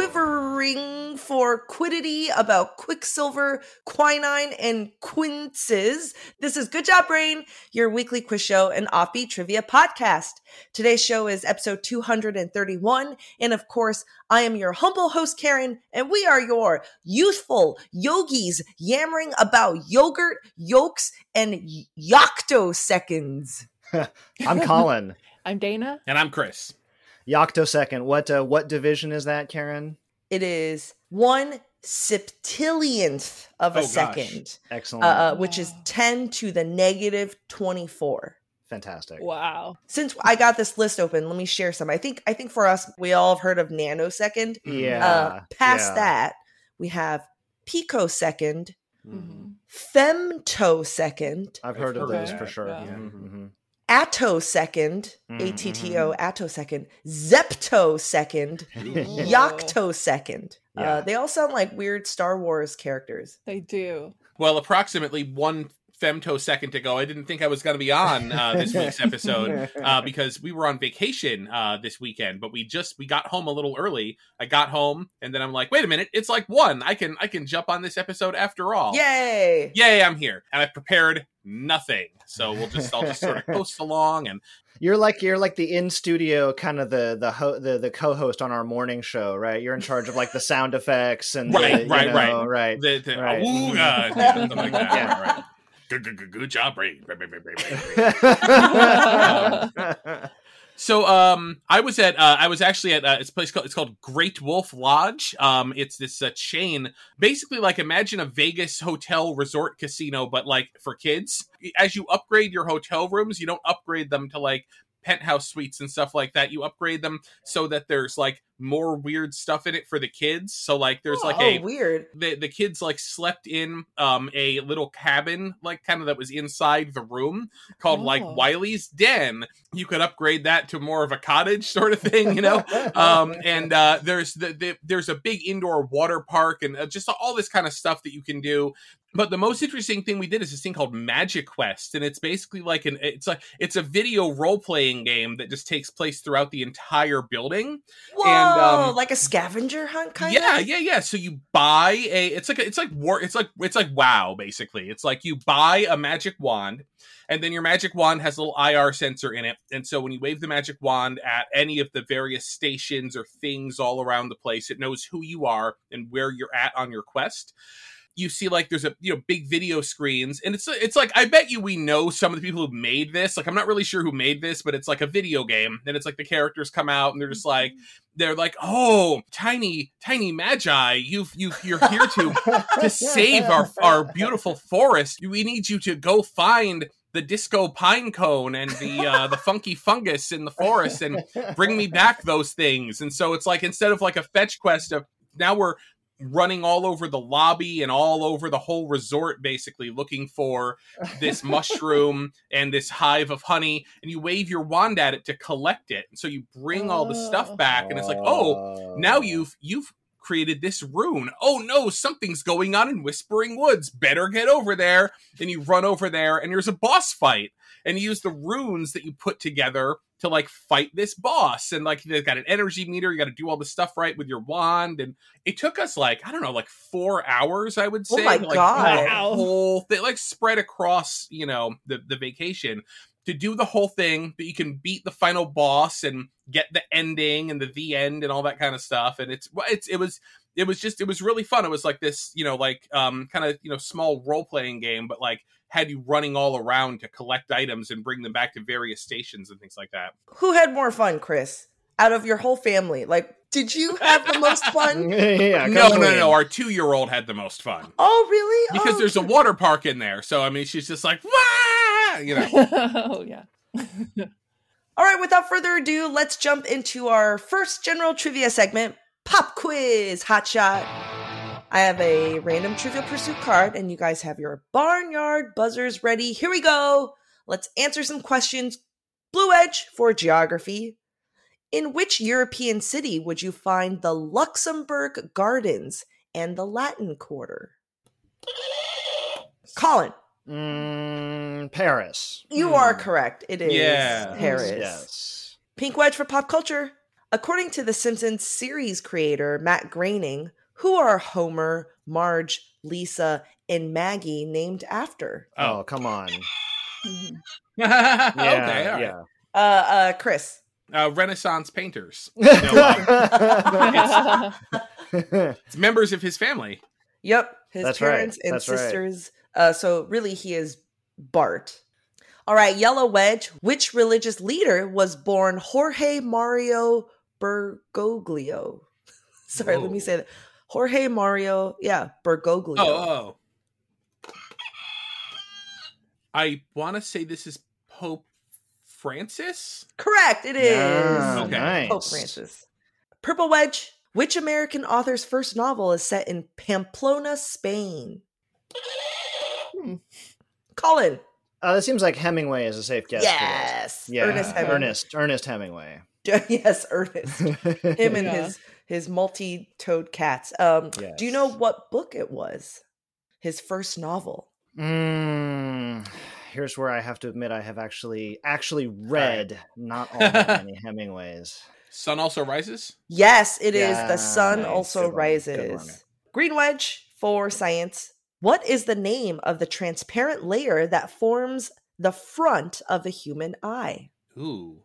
Quivering for quiddity about quicksilver, quinine, and quinces. This is Good Job Brain, your weekly quiz show and offbeat trivia podcast. Today's show is episode 231. And of course, I am your humble host, Karen, and we are your youthful yogis yammering about yogurt, yolks, and yocto seconds. I'm Colin. I'm Dana. And I'm Chris. Yoctosecond. What uh, what division is that, Karen? It is one septillionth of a Oh, gosh. second, Excellent. uh, which is 10 to the negative 24. Fantastic. Wow. Since I got this list open, let me share some. I think I think for us, we all have heard of nanosecond. Yeah. uh, past yeah. that, we have picosecond, Mhm. femtosecond, I've heard of those for sure. Yeah. Mhm, attosecond, Mhm, A T T O, attosecond, zeptosecond, yoctosecond. Yeah. Uh, they all sound like weird Star Wars characters. They do. Well, approximately one femtosecond ago, I didn't think I was going to be on uh, this week's episode uh, because we were on vacation uh, this weekend. But we just we got home a little early. I got home and then I'm like, wait a minute, it's like one. I can I can jump on this episode after all. Yay! Yay, I'm here, and I've prepared nothing. So we'll just I'll just sort of coast along and You're like you're like the in studio kind of the the ho- the the co-host on our morning show, right? You're in charge of like the sound effects and Right, the, you right, know, right. right. the, the Right. ooh, uh, something like that. Yeah. Right. Good, good, good, good job, Ray. So um I was at uh, I was actually at uh, it's a place called it's called Great Wolf Lodge. Um it's this uh, chain basically like imagine a Vegas hotel resort casino but like for kids. As you upgrade your hotel rooms, you don't upgrade them to like penthouse suites and stuff like that. You upgrade them so that there's like more weird stuff in it for the kids. So like there's like oh, a weird. the the kids like slept in um a little cabin like kind of that was inside the room called like Oh. Wiley's Den. You could upgrade that to more of a cottage sort of thing, you know. um and uh there's the, the there's a big indoor water park and uh, just all this kind of stuff that you can do. But the most interesting thing we did is this thing called Magic Quest, and it's basically like an it's like it's a video role playing game that just takes place throughout the entire building. Whoa, um, like a scavenger hunt kind yeah, of? yeah, yeah. Yeah. So you buy a it's like a, it's like war it's like it's like WoW basically. It's like you buy a magic wand and then your magic wand has a little IR sensor in it. And so when you wave the magic wand at any of the various stations or things all around the place, it knows who you are and where you're at on your quest. You see, like there's a you know big video screens, and it's it's like I bet you we know some of the people who made this. Like I'm not really sure who made this, but it's like a video game, and it's like the characters come out and they're just like they're like, "Oh, tiny, tiny magi, you've you you're here to to save our our beautiful forest. We need you to go find the disco pine cone and the uh, the funky fungus in the forest and bring me back those things." And so it's like instead of like a fetch quest of now we're running all over the lobby and all over the whole resort basically looking for this mushroom and this hive of honey and you wave your wand at it to collect it. And so you bring all the stuff oh. back and it's like oh now you've you've created this rune. Oh no something's going on in whispering woods. Better get over there. And you run over there and there's a boss fight and you use the runes that you put together to like fight this boss. And like they've got an energy meter you got to do all the stuff right with your wand. And it took us like i don't know like four hours i would Oh say my like, God. the whole thing like spread across you know the the vacation to do the whole thing but you can beat the final boss and get the ending and the the end and all that kind of stuff. And it's it's it was it was just it was really fun. It was like this you know like um kind of you know small role playing game but like had you running all around to collect items and bring them back to various stations and things like that Who had more fun, Chris? Out of your whole family? Like, did you have the most fun? yeah, no come no no our two year old had the most fun Oh, really? because oh, there's a water park in there so i mean she's just like Wah! you know oh yeah. All right, without further ado, let's jump into our first general trivia segment Pop Quiz Hot Shot. I have a random Trivial Pursuit card, and you guys have your barnyard buzzers ready. Here we go. Let's answer some questions. Blue Edge for geography, In which European city would you find the Luxembourg Gardens and the Latin Quarter? Colin, Mm, Paris. you Hmm. are correct. It is Yeah. Paris. Yes. Pink Wedge for pop culture. According to The Simpsons series creator Matt Groening, who are Homer, Marge, Lisa, and Maggie named after? Oh, Oh, come on. Yeah, okay, all right. yeah. Uh, uh, Chris. Uh, Renaissance painters. Yeah. It's members of his family. Yep, his That's right, parents and that's right. sisters. Uh, so really, he is Bart. All right, Yellow Wedge. Which religious leader was born Jorge Mario Bergoglio? Sorry, let me say that. Jorge Mario, yeah, Bergoglio. Oh, oh. I want to say this is Pope Francis. Correct, it is. Yeah, Okay. nice. Pope Francis. Purple Wedge. Which American author's first novel is set in Pamplona, Spain? Hmm. Colin. Uh, it seems like Hemingway is a safe guess. for this. yes. Yeah, Ernest Hemingway. Ernest, Ernest Hemingway. yes, Ernest. Him and Yeah. his his multi-toed cats. Um, do you know what book it was? His first novel. Mm, here's where I have to admit I have actually actually read not all that many Hemingways. Sun also rises. Yes, it is. Yeah, the sun nice. also Good rises. Green wedge for science. What is the name of the transparent layer that forms the front of the human eye? Ooh,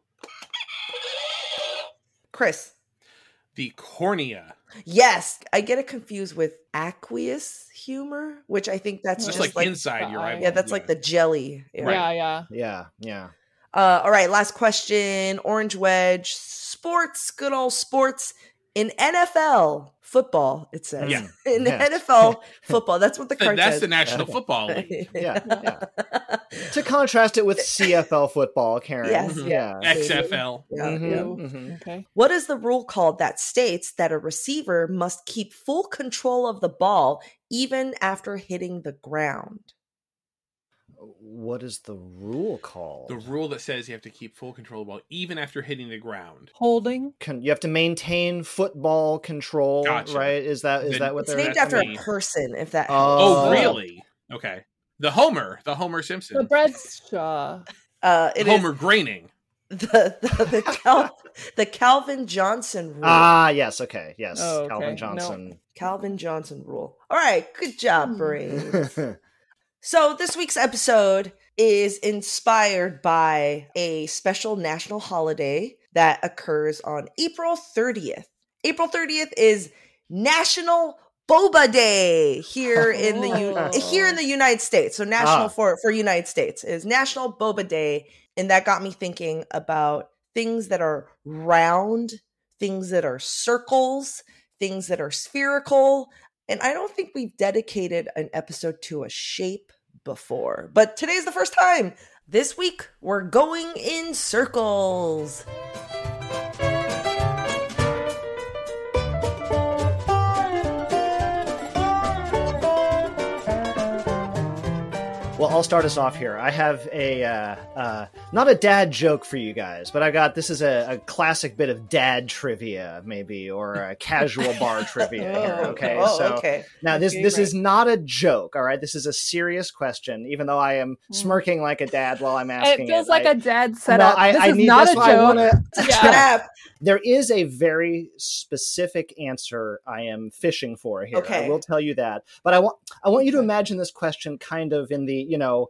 Chris. The cornea. Yes, I get it confused with aqueous humor, which I think that's Just, just, like, inside your eye. yeah, that's like the jelly. area. Yeah, yeah. Yeah, yeah. Uh, all right, last question. Orange wedge. Sports, good old sports. In NFL football, it says. Yeah. In Yeah. NFL football, that's what the card says. That's says. the National Okay. Football League. Yeah, yeah. to contrast it with CFL football, Karen. Yes, Mhm. yeah. XFL. Yeah, Mhm, yeah. mhm. Okay. What is the rule called that states that a receiver must keep full control of the ball even after hitting the ground? What is the rule called? The rule that says you have to keep full control of the ball even after hitting the ground. Holding. Can, you have to maintain football control, Gotcha. right? Is that is Then- that what It's they're named after me. a person, if that Oh. Oh, really? Okay. The Homer, the Homer Simpson, The Bradshaw. Uh, it is Homer Graining. the the, the, Cal- the Calvin Johnson rule. Ah, yes, okay, yes, Oh, okay. Calvin No. Johnson. Calvin Johnson rule. All right, good job, Brains. So, this week's episode is inspired by a special national holiday that occurs on April 30th. April 30th is National Boba Day here in the U- Oh. here in the United States. So national Ah. for for United States is National Boba Day and that got me thinking about things that are round, things that are circles, things that are spherical, and I don't think we've dedicated an episode to a shape before, but today's the first time. This week, we're going in circles. Well, I'll start us off here. I have a uh, uh, not a dad joke for you guys, but I got this is a, a classic bit of dad trivia, maybe, or a casual bar trivia. Here, okay, Oh, so okay. now this Okay, this right. is not a joke. All right, this is a serious question. Even though I am smirking like a dad while I'm asking, It asking, feels like I- a dad no, setup. I, this I is need not a why I joke. wanna- Yeah. Crap. there is a very specific answer I am fishing for here. Okay. I will tell you that. But I want I want you to imagine this question kind of in the, you know,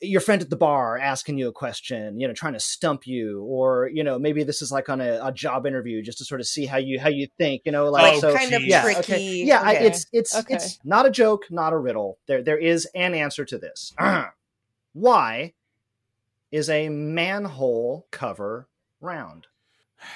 your friend at the bar asking you a question, you know, trying to stump you, or you know, maybe this is like on a, a job interview just to sort of see how you how you think, you know, like Oh, so. kind of yeah, tricky. okay. Yeah, I, it's it's Okay. it's not a joke, not a riddle. There there is an answer to this. Why is a manhole cover round?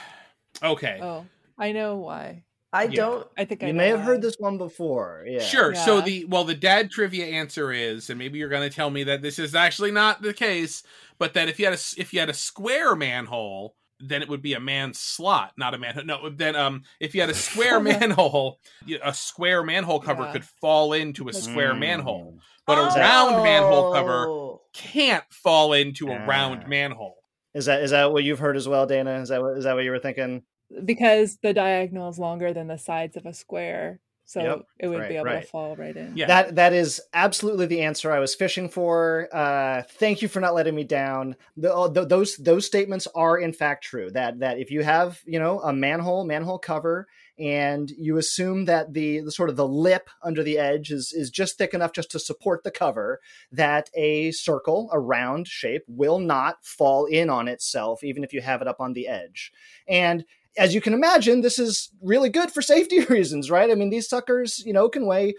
Okay. Oh, I know why. I Yeah. don't. I think You know may have heard this one before. Yeah. Sure. So the well, the dad trivia answer is, and maybe you're going to tell me that this is actually not the case, but that if you had a s- if you had a square manhole, then it would be a man slot, not a manhole. No, then um, if you had a square manhole, a square manhole cover Yeah. could fall into a square Mm. manhole, but a Oh. round manhole cover can't fall into a round manhole. Is that is that what you've heard as well, Dana? Is that what, is that what you were thinking? Because the diagonal is longer than the sides of a square, so Yep, it would right, be able right. to fall right in. Yeah. That that is absolutely the answer I was fishing for. Uh, thank you for not letting me down. The, uh, th- those those statements are in fact true. That that if you have you know a manhole manhole cover and you assume that the, the sort of the lip under the edge is is just thick enough just to support the cover, that a circle, a round shape, will not fall in on itself even if you have it up on the edge. And as you can imagine, this is really good for safety reasons, right? I mean, these suckers, you know, can weigh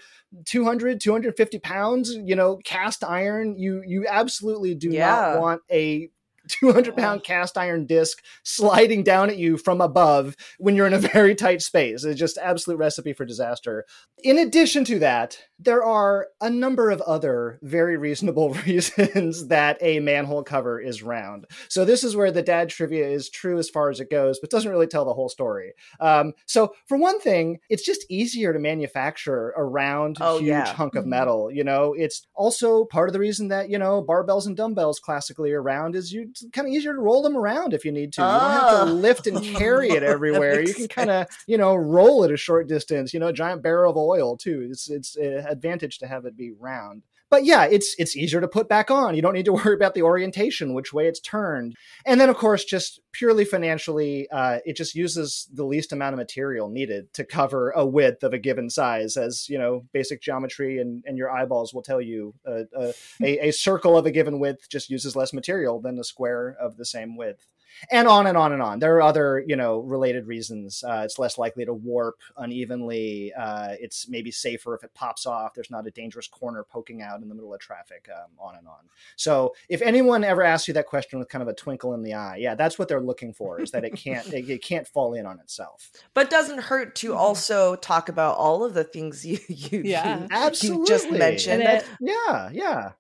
200, 250 pounds, you know, cast iron. You, you absolutely do Yeah. not want a 200 pound cast iron disc sliding down at you from above when you're in a very tight space. It's just absolute recipe for disaster. In addition to that, there are a number of other very reasonable reasons that a manhole cover is round. So this is where the dad trivia is true as far as it goes, but doesn't really tell the whole story. Um, so for one thing, it's just easier to manufacture a round, Oh, huge yeah. hunk of Mhm. metal. You know, it's also part of the reason that you know barbells and dumbbells classically are round is you kind of easier to roll them around if you need to. You don't have Oh. to lift and carry it everywhere. You can kind of you know roll it a short distance. You know, a giant barrel of oil too. It's it's an advantage to have it be round. But yeah, it's it's easier to put back on. You don't need to worry about the orientation, which way it's turned. And then, of course, just purely financially, uh, it just uses the least amount of material needed to cover a width of a given size, as you know, basic geometry and, and your eyeballs will tell you. Uh, uh, a, a circle of a given width just uses less material than a square of the same width. And on and on and on. There are other, you know, related reasons. Uh, it's less likely to warp unevenly. Uh, it's maybe safer if it pops off. There's not a dangerous corner poking out in the middle of traffic. Um, on and on. So if anyone ever asks you that question with kind of a twinkle in the eye, yeah, that's what they're looking for is that it can't it, it can't fall in on itself. But doesn't hurt to Mhm. also talk about all of the things you you, Yeah. you, Absolutely, you just mentioned. And Yeah, yeah.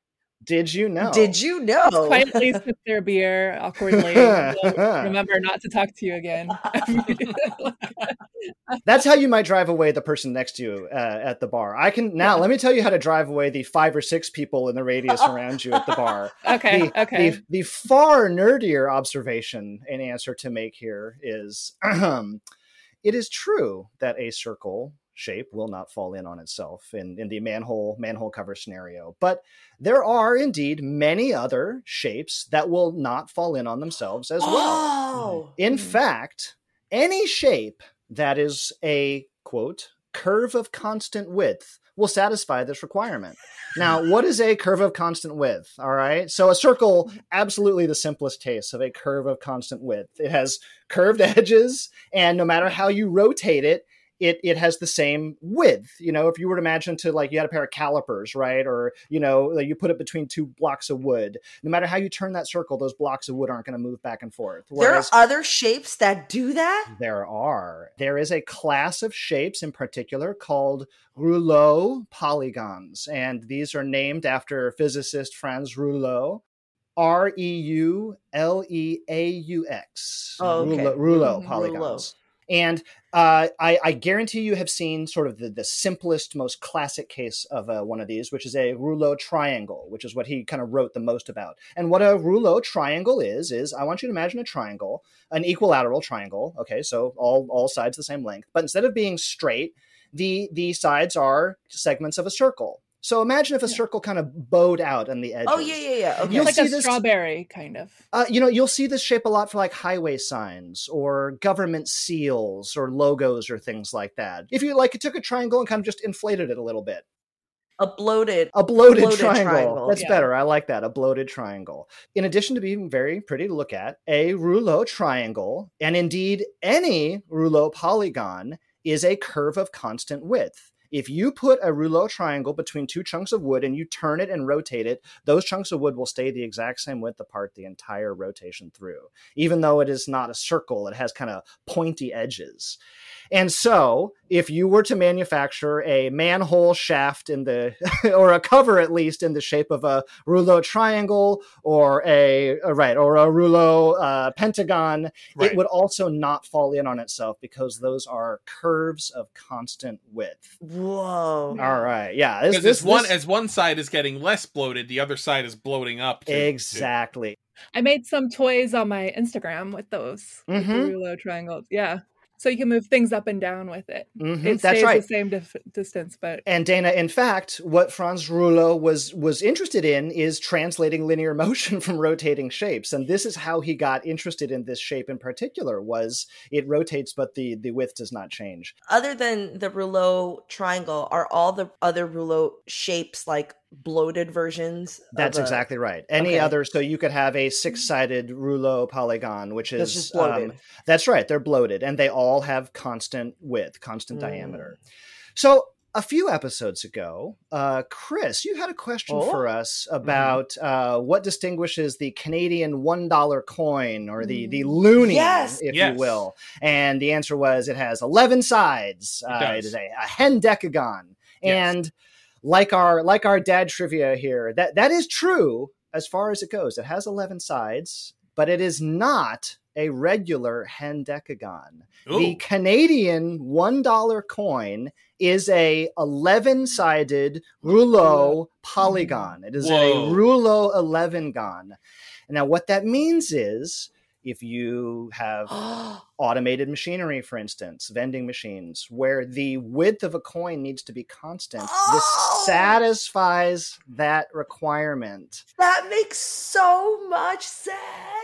Did you know? Did you know? Quietly sip their beer awkwardly. Remember not to talk to you again. That's how you might drive away the person next to you uh, at the bar. I can now. Let me tell you how to drive away the five or six people in the radius around you at the bar. okay, the, okay. The, the far nerdier observation and answer to make here is it is true that a circle shape will not fall in on itself in, in the manhole manhole cover scenario. But there are indeed many other shapes that will not fall in on themselves as well. Oh. In Mhm. fact, any shape that is a quote curve of constant width will satisfy this requirement. Now, what is a curve of constant width? All right. So a circle, absolutely the simplest case of a curve of constant width. It has curved edges, and no matter how you rotate it, it, it has the same width. You know, if you were to imagine to like you had a pair of calipers, right? Or, you know, like you put it between two blocks of wood. No matter how you turn that circle, those blocks of wood aren't going to move back and forth. There are other shapes that do that? there are. There is a class of shapes in particular called Reuleaux polygons, and these are named after physicist Franz Reuleaux. R E U L E A U X. Oh, okay. Reuleaux, Reuleaux Mhm. polygons. And uh, I, I guarantee you have seen sort of the, the simplest, most classic case of uh, one of these, which is a Reuleaux triangle, which is what he kind of wrote the most about. And what a Reuleaux triangle is, is I want you to imagine a triangle, an equilateral triangle. Okay, so all, all sides the same length, but instead of being straight, the, the sides are segments of a circle. So imagine if a Yeah. circle kind of bowed out on the edges. Oh yeah, yeah, yeah. Okay. You'll like see a this- strawberry, kind of. Uh, you know, you'll see this shape a lot for like highway signs or government seals or logos or things like that. If you like, it took a triangle and kind of just inflated it a little bit. a bloated. A bloated, Bloated triangle. triangle, That's yeah. better. I like that. A bloated triangle. In addition to being very pretty to look at, a Reuleaux triangle, and indeed any Reuleaux polygon, is a curve of constant width. If you put a Reuleaux triangle between two chunks of wood and you turn it and rotate it, those chunks of wood will stay the exact same width apart the entire rotation through, even though it is not a circle, it has kind of pointy edges. And so, if you were to manufacture a manhole shaft in the, or a cover at least in the shape of a Reuleaux triangle or a, uh, right, or a Reuleaux uh, pentagon, Right. it would also not fall in on itself because those are curves of constant width. Whoa. All right. Yeah. This, Because this, one this- as one side is getting less bloated, the other side is bloating up. too. exactly. I made some toys on my Instagram with those with the Mhm. Reuleaux triangles. Yeah, so you can move things up and down with it. Mhm, It That's stays right. the same dif- distance, but And Dana, in fact, what Franz Reuleaux was was interested in is translating linear motion from rotating shapes, and this is how he got interested in this shape in particular. Was it rotates, but the the width does not change? Other than the Reuleaux triangle, are all the other Reuleaux shapes like bloated versions? That's a- exactly right. Any okay. other? So you could have a six sided Reuleaux polygon, which is just bloated. um, that's right. They're bloated, and they all have constant width, constant Mm. diameter. So a few episodes ago, uh, Chris, you had a question Oh. for us about uh, what distinguishes the Canadian one dollar coin or the the loonie, Yes. if Yes. you will. And the answer was it has eleven sides. It Uh, it is a, a hendecagon, Yes. and like our like our dad trivia here, that that is true as far as it goes. It has eleven sides, but it is not a regular hendecagon. The Canadian one dollar coin is a eleven sided Reuleaux polygon. It is Whoa. a Reuleaux eleven gon. Now, what that means is if you have automated machinery, for instance, vending machines, where the width of a coin needs to be constant, Oh! this satisfies that requirement. that makes so much sense.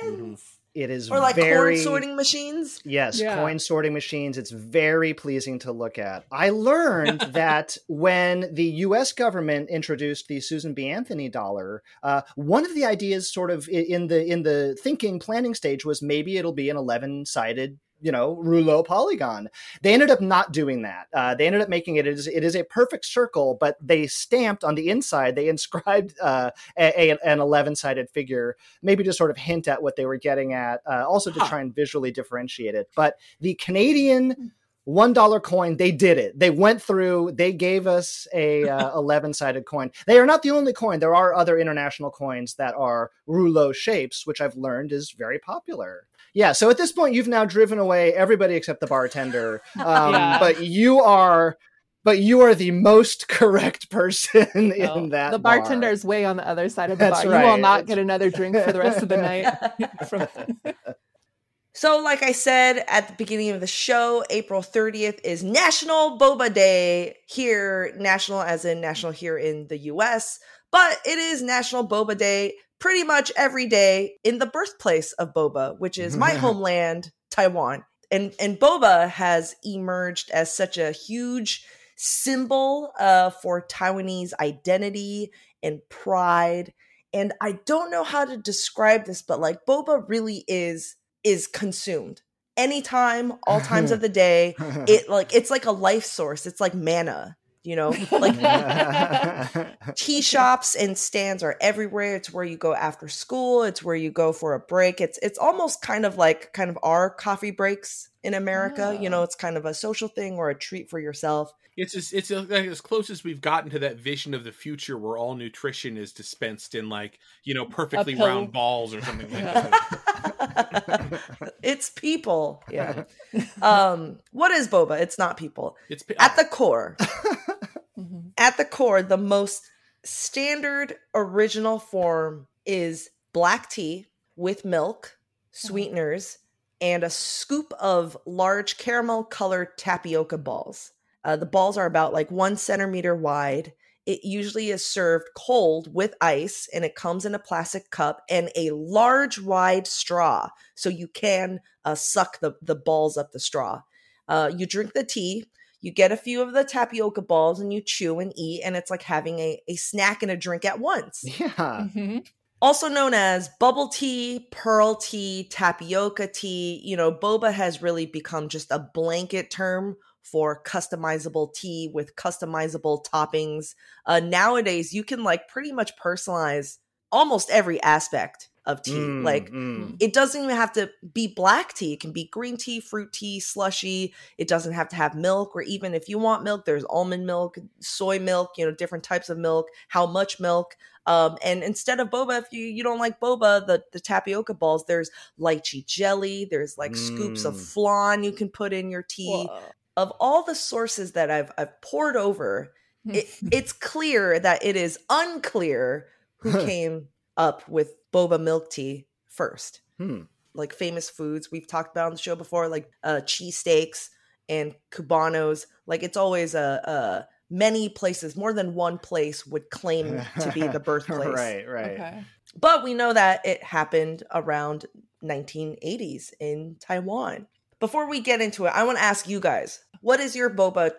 Mhm. It is Or like very corn sorting machines. Yes, Yeah. coin sorting machines. It's very pleasing to look at. I learned that when the US government introduced the Susan B. Anthony dollar, uh, one of the ideas sort of in the in the thinking planning stage was maybe it'll be an 11-sided you know Reuleaux polygon they ended up not doing that uh, they ended up making it, it is, it is a perfect circle but they stamped on the inside they inscribed uh, a, a- an 11-sided figure maybe to sort of hint at what they were getting at, uh, also to Huh. try and visually differentiate it. But the Canadian one dollar coin, they did it. They went through. They gave us a uh, eleven sided coin. They are not the only coin. There are other international coins that are Reuleaux shapes, which I've learned is very popular. Yeah. So at this point, you've now driven away everybody except the bartender. Um, Yeah. But you are. But you are the most correct person in no, that. the bar. bartender is way on the other side of the That's bar. You will not get another drink for the rest of the night. From So, like I said at the beginning of the show, April 30th is National Boba Day here, national as in national here in the US, but it is National Boba Day pretty much every day in the birthplace of boba, which is my homeland, Taiwan. And and boba has emerged as such a huge symbol uh, for Taiwanese identity and pride. And I don't know how to describe this, but like boba really is is consumed anytime, all times of the day. It like it's like a life source. It's like manna, you know. Like tea shops and stands are everywhere. It's where you go after school. It's where you go for a break. It's it's almost kind of like kind of our coffee breaks in America. You know, it's kind of a social thing or a treat for yourself. It's as, it's as close as we've gotten to that vision of the future where all nutrition is dispensed in like you know perfectly round balls or something like that. it's people. Yeah. Um, what is boba? It's not people. It's pi- At the core, Mhm. at the core, the most standard original form is black tea with milk, sweeteners, and a scoop of large caramel colored tapioca balls. Uh, the balls are about like one centimeter wide. It usually is served cold with ice and it comes in a plastic cup and a large wide straw so you can uh, suck the, the balls up the straw. Uh, you drink the tea, you get a few of the tapioca balls and you chew and eat, and it's like having a, a snack and a drink at once. yeah. Mhm. Also known as bubble tea, pearl tea, tapioca tea, you know, boba has really become just a blanket term for customizable tea with customizable toppings. Uh, nowadays, you can like pretty much personalize almost every aspect of tea. Mm, like mm. it doesn't even have to be black tea. It can be green tea, fruit tea, slushy. It doesn't have to have milk, or even if you want milk, there's almond milk, soy milk, you know, different types of milk, how much milk. Um, and instead of boba, if you, you don't like boba, the, the tapioca balls, there's lychee jelly, there's like scoops of Mm. flan you can put in your tea. Whoa. Of all the sources that I've I've poured over, it, it's clear that it is unclear who came up with boba milk tea first Hmm. like famous foods we've talked about on the show before, like uh, cheesesteaks and cubanos. Like it's always a, a many places, more than one place would claim to be the birthplace. right, right. Okay. But we know that it happened around 1980s in Taiwan. Before we get into it, I want to ask you guys, what is your boba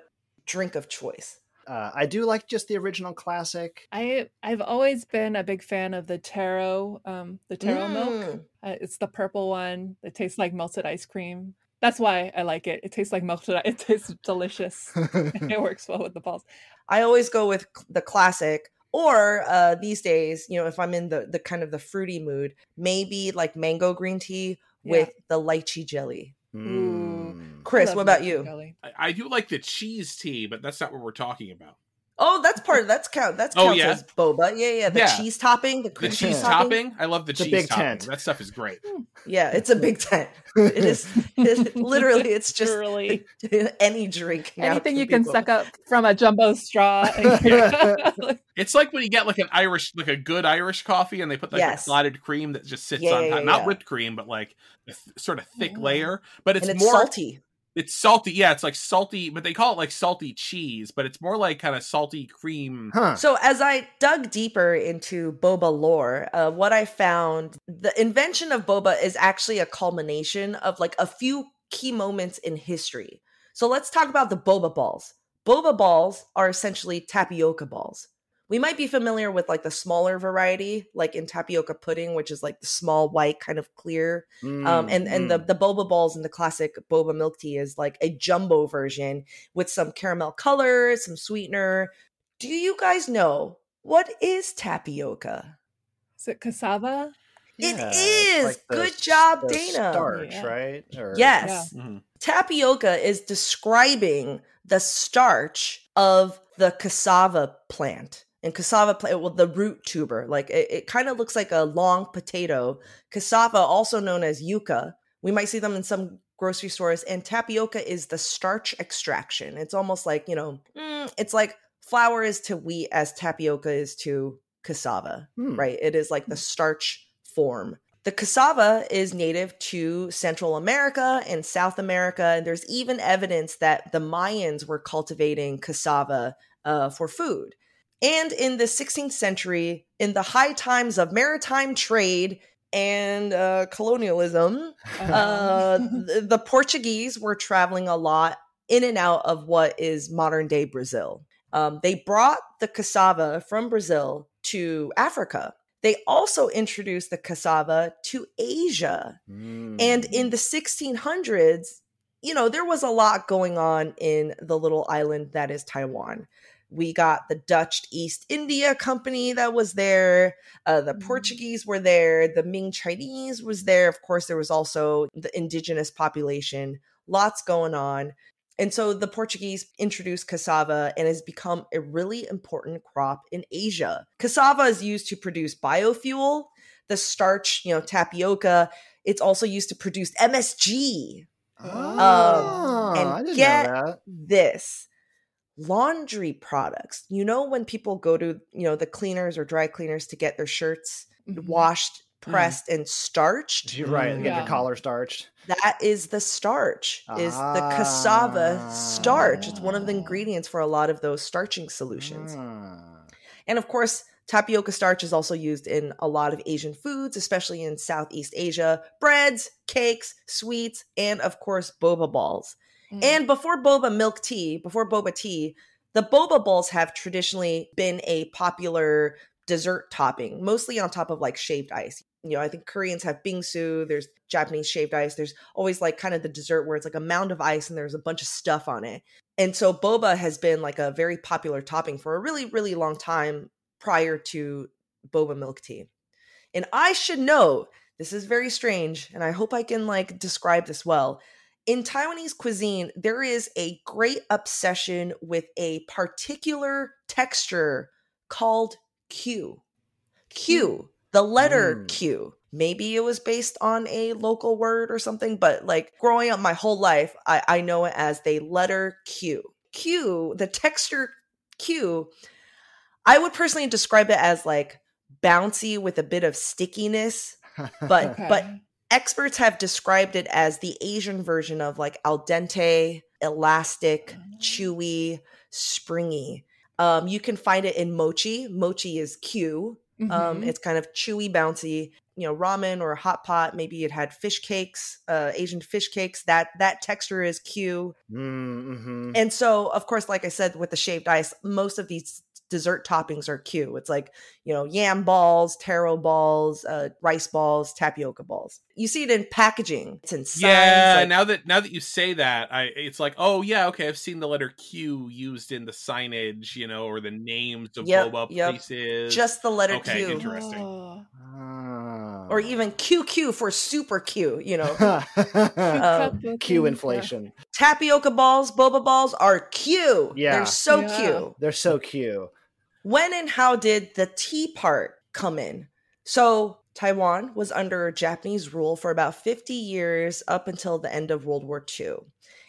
drink of choice? Uh, I do like just the original classic. I I've always been a big fan of the taro, um, the taro milk. Mm. Uh, it's the purple one. It tastes like melted ice cream. That's why I like it. It tastes like melted. It tastes delicious. it works well with the balls. I always go with c- the classic. Or uh, these days, you know, if I'm in the, the kind of the fruity mood, maybe like mango green tea Yeah. with the lychee jelly. Mm. Chris, what about you? jelly. I, I do like the cheese tea, but that's not what we're talking about. Oh, that's part of that's count. That's Oh, counts yeah? as boba. Yeah, yeah. The Yeah. cheese topping, the The cheese topping. topping, I love the It's cheese big topping. tent. That stuff is great. Yeah, it's a big tent. It is it, literally. It's just Literally. any drink. anything you can boba. suck up from a jumbo straw. It's like when you get like an Irish, like a good Irish coffee, and they put like Yes. a clotted cream that just sits Yeah, on yeah, top, yeah, not yeah. whipped cream, but like a th- sort of thick Mm. layer. But it's, and it's more salty. It's salty. Yeah, it's like salty, but they call it like salty cheese, but it's more like kind of salty cream. Huh. So as I dug deeper into boba lore, uh, what I found the invention of boba is actually a culmination of like a few key moments in history. So let's talk about the boba balls. Boba balls are essentially tapioca balls. We might be familiar with like the smaller variety, like in tapioca pudding, which is like the small white kind of clear um, and and Mm, the the boba balls in the classic boba milk tea is like a jumbo version with some caramel color, some sweetener. Do you guys know what is tapioca? Is it cassava? It yeah, it's is. like the Good job, the Dana. Starch, Yeah. right? Or- Yes, Mhm. tapioca is describing the starch of the cassava plant. And cassava plant, well, the root tuber, like it, it kind of looks like a long potato. Cassava, also known as yuca we might see them in some grocery stores. And tapioca is the starch extraction. It's almost like, you know, mm, it's like flour is to wheat as tapioca is to cassava Hmm. right? It is like the starch form. The cassava is native to Central America and South America. And there's even evidence that the Mayans were cultivating cassava uh, for food. And in the 16th century, in the high times of maritime trade and uh, colonialism, uh, the, the Portuguese were traveling a lot in and out of what is modern day Brazil. Um, they brought the cassava from Brazil to Africa. They also introduced the cassava to Asia. And Mm. in the 1600s, you know, there was a lot going on in the little island that is Taiwan. We got the Dutch East India Company that was there. Uh, the Mhm. Portuguese were there. The Ming Chinese was there. Of course, there was also the indigenous population. Lots going on. And so the Portuguese introduced cassava and has become a really important crop in Asia. Cassava is used to produce biofuel, the starch, you know, tapioca. It's also used to produce MSG. Oh, and I didn't get- know that. This laundry products. You know, when people go to, you know, the cleaners or dry cleaners to get their shirts Mhm. washed, pressed, and starched? You're right. Get Yeah. your collar starched. That is the starch, is the cassava starch. It's one of the Ah. ingredients for a lot of those starching solutions. Ah. And of course, tapioca starch is also used in a lot of Asian foods, especially in Southeast Asia breads, cakes, sweets, and of course, boba balls. Mm. And before boba milk tea, before boba tea, the boba balls have traditionally been a popular dessert topping, mostly on top of like shaved ice. You know, I think Koreans have bingsu, there's Japanese shaved ice, there's always like kind of the dessert where it's like a mound of ice and there's a bunch of stuff on it. And so boba has been like a very popular topping for a really, really long time prior to boba milk tea. And I should know this is very strange, and I hope I can like describe this well. In Taiwanese cuisine, there is a great obsession with a particular texture called Q. Q, the letter Mm. Q. Maybe it was based on a local word or something, but like growing up my whole life, I, I know it as the letter Q. Q, the texture Q, I would personally describe it as like bouncy with a bit of stickiness, but Okay. but experts have described it as the Asian version of like al dente, elastic, chewy, springy. Um, you can find it in mochi. Mochi is Q. Um, Mhm. it's kind of chewy, bouncy. You know, ramen or a hot pot. Maybe it had fish cakes, uh, Asian fish cakes. That that texture is Q. mm-hmm. And so, of course, like I said, with the shaved ice, most of these dessert toppings are Q. It's like, you know, yam balls, taro balls, uh, rice balls, tapioca balls. You see it in packaging. It's in signs. Yeah, like- now that now that you say that, I it's like, oh yeah, okay, I've seen the letter Q used in the signage, you know, or the names of Yep, boba yep. places. just the letter Okay, Q. interesting. Oh. Ah. Or even QQ for super Q, you know. um, Q inflation. tapioca balls, boba balls are Q. Yeah. They're so Yeah. Q. They're so cute. When and how did the tea part come in? So, Taiwan was under Japanese rule for about 50 years up until the end of World War II.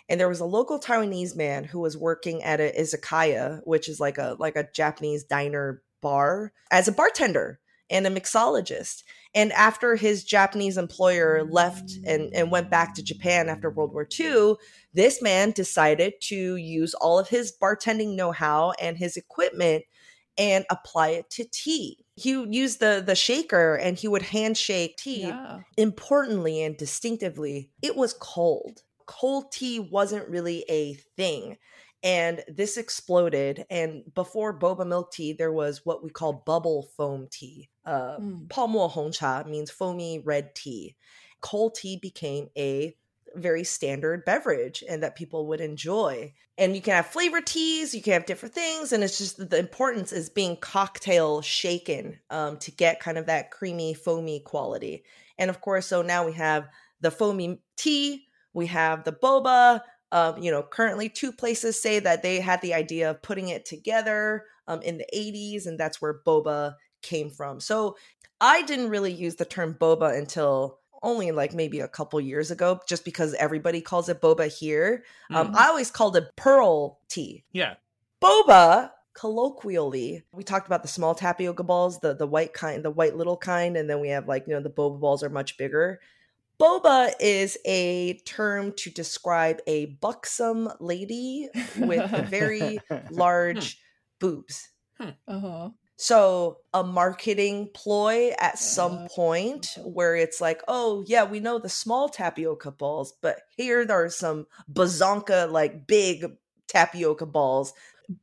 And there was a local Taiwanese man who was working at a izakaya, which is like a like a Japanese diner bar, as a bartender and a mixologist. And after his Japanese employer left and, and went back to Japan after World War II, this man decided to use all of his bartending know-how and his equipment and apply it to tea. He would use the the shaker and he would handshake tea. Yeah. Importantly and distinctively, it was cold. Cold tea wasn't really a thing. And this exploded. And before boba milk tea, there was what we call bubble foam tea. Uh, mm. Paomo hongcha means foamy red tea. Cold tea became a very standard beverage and that people would enjoy. And you can have flavor teas, you can have different things, and it's just the importance is being cocktail shaken um, to get kind of that creamy, foamy quality. And of course, so now we have the foamy tea, we have the boba. Um, you know, currently two places say that they had the idea of putting it together um, in the 80s, and that's where boba came from. So I didn't really use the term boba until only like maybe a couple years ago, just because everybody calls it boba here. Um, Mhm. I always called it pearl tea. yeah. Boba, colloquially, we talked about the small tapioca balls, the the white kind, the white little kind, and then we have like you know the boba balls are much bigger. Boba is a term to describe a buxom lady with very large boobs. Uh-huh. So, a marketing ploy at some Uh. point where it's like, oh, yeah, we know the small tapioca balls, but here there are some bazonka, like big tapioca balls.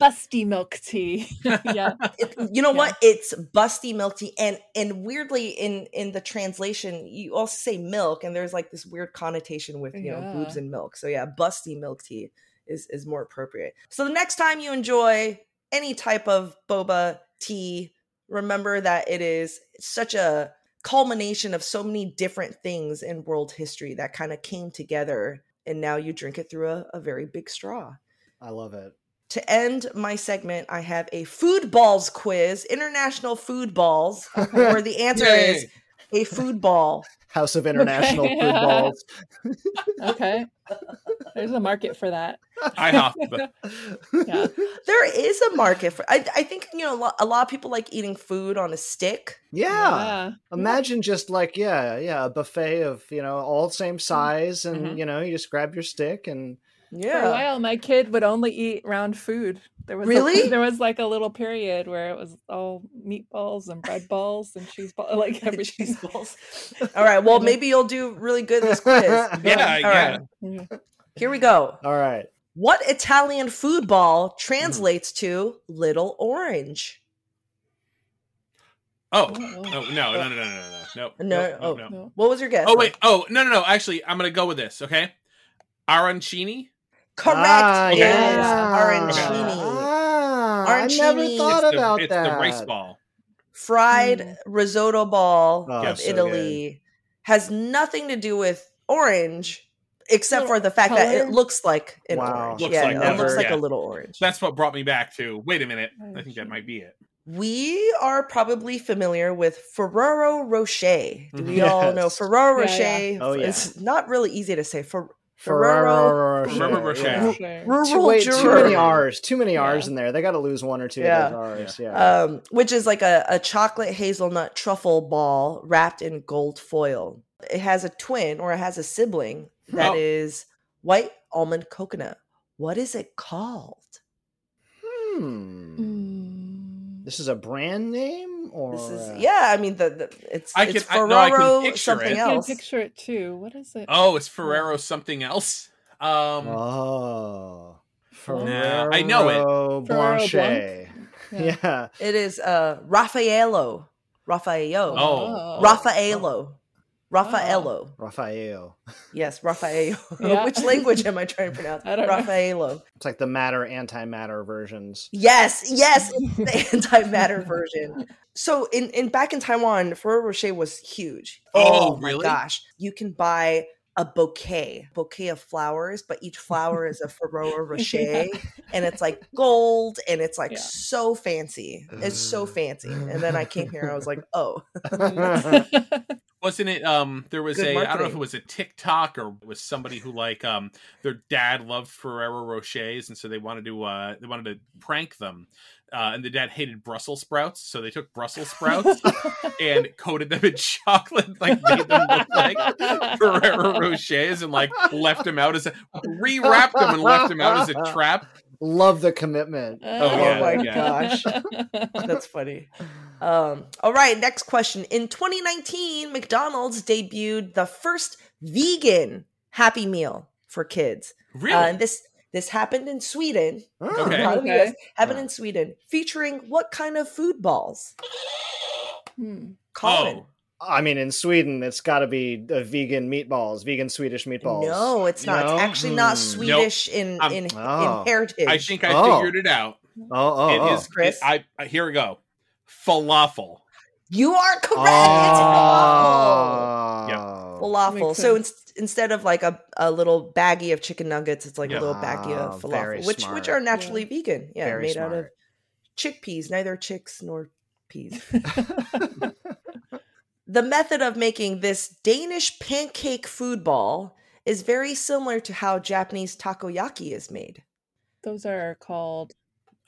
Busty milk tea. yeah. It, you know Yeah. what? It's busty milk tea, and and weirdly in in the translation, you also say milk, and there's like this weird connotation with you know boobs and milk. So yeah, busty milk tea is is more appropriate. So the next time you enjoy any type of boba tea, remember that it is such a culmination of so many different things in world history that kind of came together, and now you drink it through a, a very big straw. I love it. To end my segment, I have a food balls quiz, international food balls, where the answer is. A food ball. House of International Okay. Food Balls. Okay. There's a market for that. I have but Yeah. There is a market for. I, I think you know a lot, a lot of people like eating food on a stick. Yeah. Imagine just like yeah, yeah, a buffet of you know all same size, and Mhm. you know you just grab your stick and For a Yeah. while, my kid would only eat round food. There was a- Really? there was like a little period where it was all meatballs and bread balls and cheese balls, like everything. Cheese balls. All right. Well, maybe you'll do really good in this quiz. yeah, All yeah. right. Mm-hmm. Here we go. all right. What Italian food ball mm. translates to little orange? Oh, Oh, no, no, no, no, no, no, no, no, no, No, no, oh. no. no. What was your guess? Oh wait, oh no, no, no. Actually, I'm gonna go with this. Okay, arancini. Correct. Ah, it is yeah. arancini. Ah, I never thought it's the, about it's that. the rice ball. fried Mm. risotto ball Oh, of so Italy has nothing to do with orange except for the fact that it looks like an Wow. orange. Looks yeah, like it that, looks like yeah. a little orange. That's what brought me back to. Wait a minute. I think that might be it. We are probably familiar with Ferrero Rocher. Do we Mhm. all know Yes. Ferrero Yeah, Rocher? yeah. Oh, yeah. It's not really easy to say. Fer- Ferrero Ferrero Rocher. yeah. Sure. Rural Too, wait, too many R's. Too many R's Yeah. in there. They got to lose one or two Yeah. of those R's. Yeah. um, which is like a, a chocolate hazelnut truffle ball wrapped in gold foil. It has a twin or it has a sibling that Oh. is white almond coconut. What is it called? hmm. Mm. This is a brand name, or This is uh, yeah. I mean the, the it's I it's can- I- no, I can Ferrero picture something it. I can else. picture it too. What is it? Oh, it's Ferrero something else. Um, Oh, Nah, I know it. Ferrero Ferrero Yeah. Yeah. It is uh Raffaello. Raffaello. Oh. Raffaello. Raffaello. Ah. Raphael. Yes, Raffaello. Yeah. Which language am I trying to pronounce? I don't know. Raffaello. It's like the matter antimatter versions. Yes, yes, it's the antimatter version. So in, in back in Taiwan, Ferrero Rocher was huge. Oh, oh my really? gosh. You can buy a bouquet, bouquet of flowers, but each flower is a Ferrero Rocher and it's like gold and it's like Yeah. so fancy. It's so fancy. And then I came here, I was like, oh, wasn't it? Um, there was Good a I don't know if it was a TikTok or it was somebody who like um their dad loved Ferrero Rochers and so they wanted to uh they wanted to prank them. Uh, and the dad hated Brussels sprouts, so they took Brussels sprouts and coated them in chocolate, like made them look like Ferrero Rochers, and like left them out as a rewrapped them and left them out as a trap. Love the commitment. Oh, oh yeah, my yeah. gosh. That's funny. Um, all right, next question. In 2019, McDonald's debuted the first vegan Happy Meal for kids. Really? Uh, and this this happened in Sweden. Oh. Okay. Not in the Okay. US, happened in Sweden, featuring what kind of food balls? Hmm. Colin. oh, I mean, in Sweden, it's got to be uh, vegan meatballs, vegan Swedish meatballs. No, it's not. No? It's actually not Hmm. Swedish in Um, in, Oh. in heritage. I think I Oh. figured it out. Oh, oh, It oh. is. Chris? it- I, I here we go. Falafel. you are correct. It's falafel. Oh. Falafel. So sense. ins- instead of like a, a little baggie of chicken nuggets, it's like Yeah. a little baggie of very falafel, which which are naturally vegan. Yeah, Very made out of chickpeas, neither chicks nor peas. the method of making this Danish pancake food ball is very similar to how Japanese takoyaki is made. Those are called.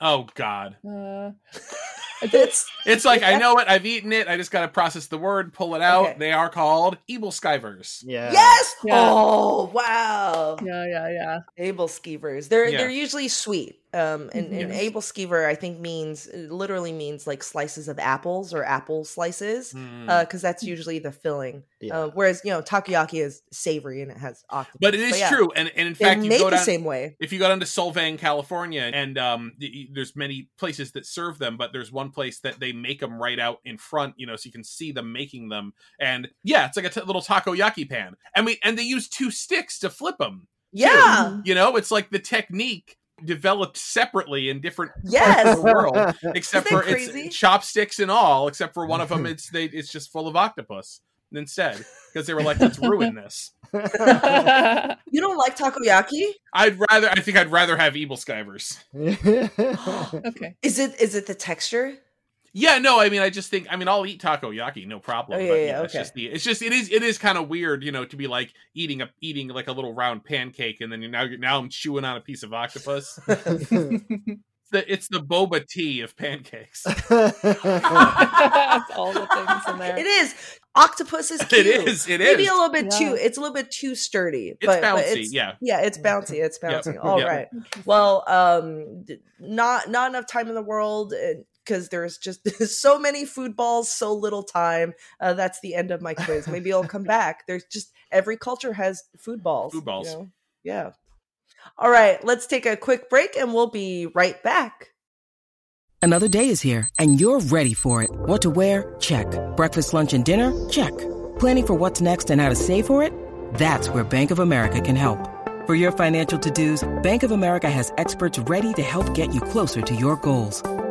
Oh God. Uh, It's It's like I know it. I've eaten it. I just got to process the word, pull it out. Okay. They are called Aebleskivers. Yeah. yes. Yeah. Oh wow. yeah, yeah, yeah. Aebleskivers. They're Yeah. they're usually sweet. Um, and, and aebleskiver, I think means literally means like slices of apples or apple slices, Mm. because that's usually the filling. Yeah. Uh, whereas you know takoyaki is savory and it has octopus. but it is yeah, true, and, and in fact, you go the down. same way. If you go down to Solvang, California, and um, there's many places that serve them, but there's one place that they make them right out in front, you know, so you can see them making them. And yeah, it's like a t- little takoyaki pan. and we and they use two sticks to flip them. Yeah. You know, it's like the technique developed separately in different parts of the world. except for crazy? it's chopsticks and all. Except for one of them, it's they it's just full of octopus instead because they were like, let's ruin this. You don't like takoyaki? I'd rather. I think I'd rather have evil skivers. okay. Is it is it the texture? Yeah, no, I mean, I just think, I mean, I'll eat takoyaki, no problem. Oh, but yeah, yeah, yeah, it's okay. just the, it's just, it is, it is kind of weird, you know, to be like eating a, eating like a little round pancake, and then you're now, now I'm chewing on a piece of octopus. the, it's the boba tea of pancakes. That's all the things in there. It is. Octopus is cute. It is, it Maybe is. a little bit Yeah. too. It's a little bit too sturdy. It's but, but bouncy, it's, yeah. Yeah, it's bouncy. It's Yep, bouncy. All yep. right. Well, um, not not enough time in the world because there's just so many food balls, so little time. Uh, that's the end of my quiz. Maybe I'll come back. There's just every culture has food balls. Food balls. you know? Yeah. All right. Let's take a quick break, and we'll be right back. Another day is here, and you're ready for it. What to wear? Check. Breakfast, lunch, and dinner? Check. Planning for what's next and how to save for it? That's where Bank of America can help. For your financial to dos, Bank of America has experts ready to help get you closer to your goals.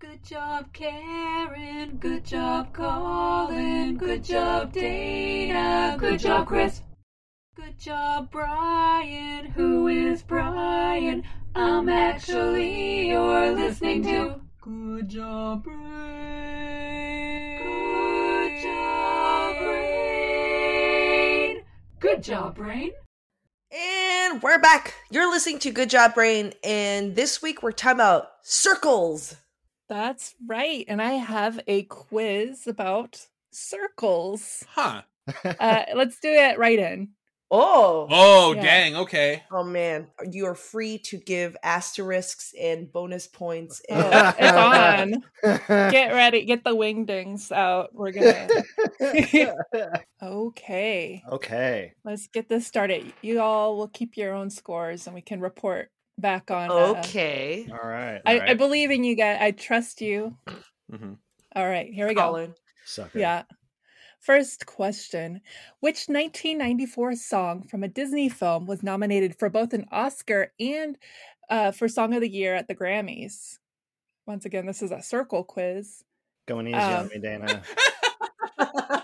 Good job, Karen. Good job, Colin. Good job, Dana. Good job, Chris. Good job, Brian. Who is Brian? I'm actually you're listening to. Good job, Brain. Good job, Brain. Good job, Brain. And we're back. You're listening to Good Job Brain, and this week we're talking about circles. That's right. And I have a quiz about circles. Huh. Uh, let's do it right in. Oh. Oh, Yeah. dang. Okay. Oh man, you are free to give asterisks and bonus points. Oh, And it's on. Get ready. Get the wingdings out. We're going to. Okay. okay. Let's get this started. You all will keep your own scores and we can report back on. uh, okay, All right. I, I believe in you guys. I trust you. hmm All right. Here we go. Colin. Sucker. Yeah. First question Which 1994 song from a Disney film was nominated for both an Oscar and uh, for Song of the Year at the Grammys? Once again, this is a circle quiz. Going easy on Um, me, Dana.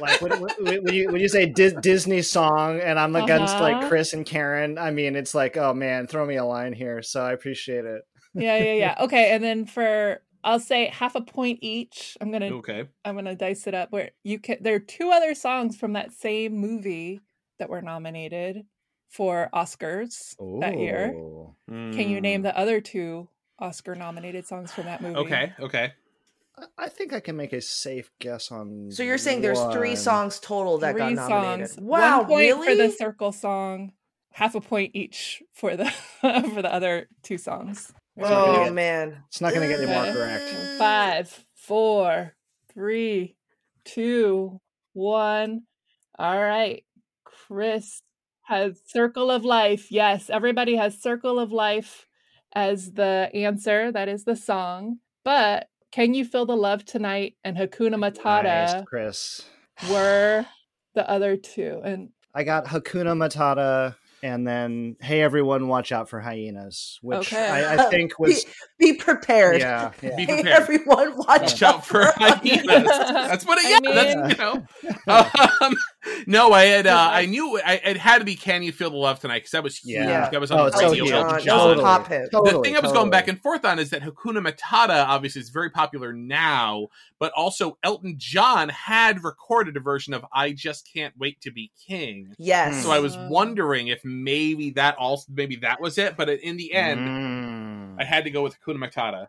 Like when, when, when you when you say Dis- Disney song, and I'm against Uh-huh. like Chris and Karen, I mean it's like, oh man, throw me a line here. So I appreciate it. Yeah, yeah, yeah. Okay, and then for I'll say half a point each. I'm gonna Okay. I'm gonna dice it up. Where you can there are two other songs from that same movie that were nominated for Oscars that year. Ooh. Can you name Mm. the other two Oscar nominated songs from that movie? Okay. Okay. I- I think I can make a safe guess on. So you're saying there's three songs total that Three got nominated? songs. Wow, One point really? for the circle song, half a point each for the for the other two songs. not gonna oh get- man, It's not going to get any more correct. Five, four, three, two, one. All right. Chris has Circle of Life. Yes, everybody has Circle of Life as the answer. That is the song. But Can You Feel the Love Tonight and Hakuna Nice, Matata Chris. were the other two. And I got Hakuna Matata and then Hey Everyone Watch Out for Hyenas, which Okay. I, I think was be prepared. yeah, yeah. Be Hey, prepared. everyone, watch Watch out for hyenas. That's what it. I Yeah, that's you know. Um, no, I had. Uh, I knew I, it had to be "Can You Feel the Love Tonight" because that was huge. Yeah. That was Oh, on it's the radio. huge. Elton John. John. Totally. Pop hit. Totally, the thing I was going back and forth on is that Hakuna Matata obviously is very popular now, but also Elton John had recorded a version of "I Just Can't Wait to Be King." Yes. So I was Oh. wondering if maybe that also maybe that was it, but in the end, Mm. I had to go with Hakuna Matata.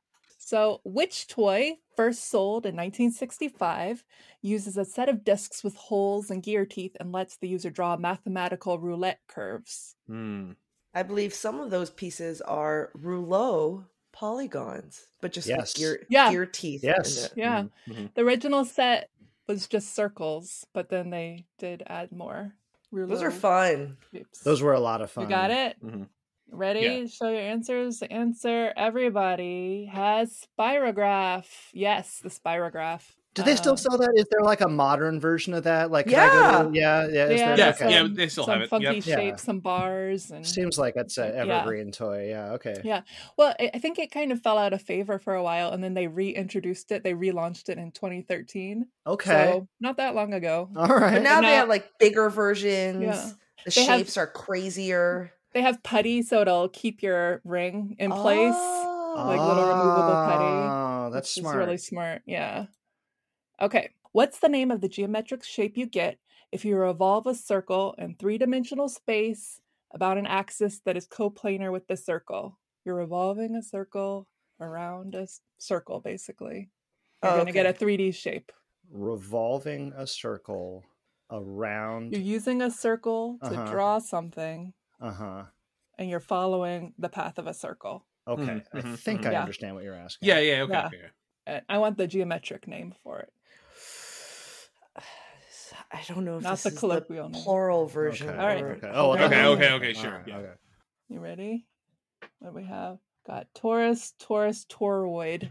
So, which toy, first sold in 1965, uses a set of discs with holes and gear teeth and lets the user draw mathematical roulette curves? Hmm. I believe some of those pieces are Reuleaux polygons, but just Yes. with gear, Yeah. gear teeth. Yes. it. Yeah. Mhm. The original set was just circles, but then they did add more Reuleaux. Those are fun. shapes. Those were a lot of fun. You got it? Mhm. Ready? Yeah. Show your answers. The answer everybody has spirograph. Yes, the spirograph. Do they still Uh, sell that? Is there like a modern version of that? Like, Yeah. to, yeah, yeah, Yeah. Yeah, okay. yeah, they still some have it. funky Yep. Yeah. shapes, some bars, and Seems like it's an Yeah. evergreen toy. Yeah, okay. Yeah. Well, I I think it kind of fell out of favor for a while, and then they reintroduced it. They relaunched it in 2013. Okay. So not that long ago. All right. But now they have like bigger versions. Yeah. The They have- shapes are crazier. They have putty, so it'll keep your ring in place. Oh. like little removable putty, Oh, that's smart. Really smart. Yeah. Okay. What's the name of the geometric shape you get if you revolve a circle in three dimensional space about an axis that is coplanar with the circle? You're revolving a circle around a circle, basically. You're Oh, going to get a 3D shape. Revolving a circle around. You're using a circle to Uh-huh. draw something, Uh huh. and you're following the path of a circle. Okay, Mhm, I mhm, think mhm. I Yeah. understand what you're asking. Yeah, yeah, okay. Yeah. okay. I want the geometric name for it. I don't know if Not this the is colloquial the name. plural version. Okay. All right. Okay. Oh, Okay, okay. okay, okay, sure, Alright, yeah. okay. You ready? What do we have? Got torus, torus, toroid.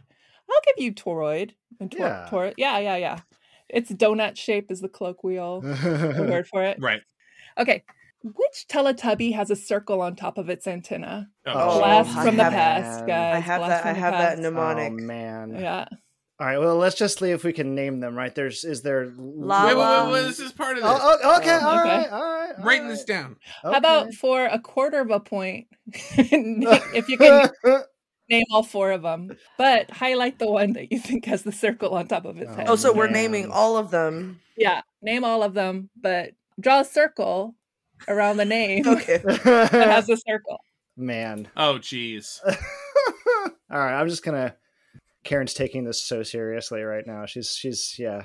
I'll give you toroid. And tor- Yeah. tor- yeah, yeah, yeah. It's donut shape is the colloquial word for it. Right. Okay. Which Teletubby has a circle on top of its antenna? Oh, oh Blast I from the have- past, guys. I have Blast that. I from the have that mnemonic. Oh man. Yeah. All right. Well, let's just see if we can name them. Right. There's. Is there? La Wait, wait, wait, wait, this is part of oh, this. Oh, oh, okay. Oh, all okay. right. All right. all Writing this right, down. How about for a quarter of a point, if you can name all four of them, but highlight the one that you think has the circle on top of its Oh, head. Oh, so we're man. naming all of them. Yeah, name all of them, but draw a circle around the name Okay. that has a circle. man. Oh, jeez. all right. I'm just gonna. Karen's taking this so seriously right now. She's. She's. Yeah.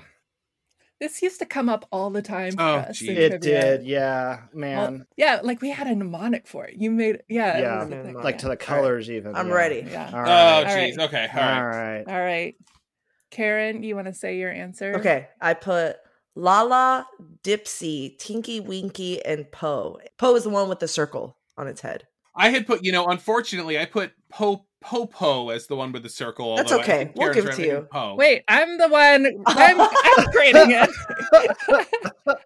This used to come up all the time. For Oh, us in. It did. Yeah. Well, Man. yeah, like we had a mnemonic for it. You made, yeah, Yeah. was a thing, like to the colors even. I'm yeah. ready. Yeah. Oh, all Oh, right. jeez. right. Okay. All All right. right. All right, Karen, you want to say your answer? Okay. I put Laa-Laa, Dipsy, Tinky Winky, and Po. Po is the one with the circle on its head. I had put, you know, unfortunately, I put Po Popo as the one with the circle. That's okay. We'll give it to you. Po. Wait, I'm the one. I'm, I'm it.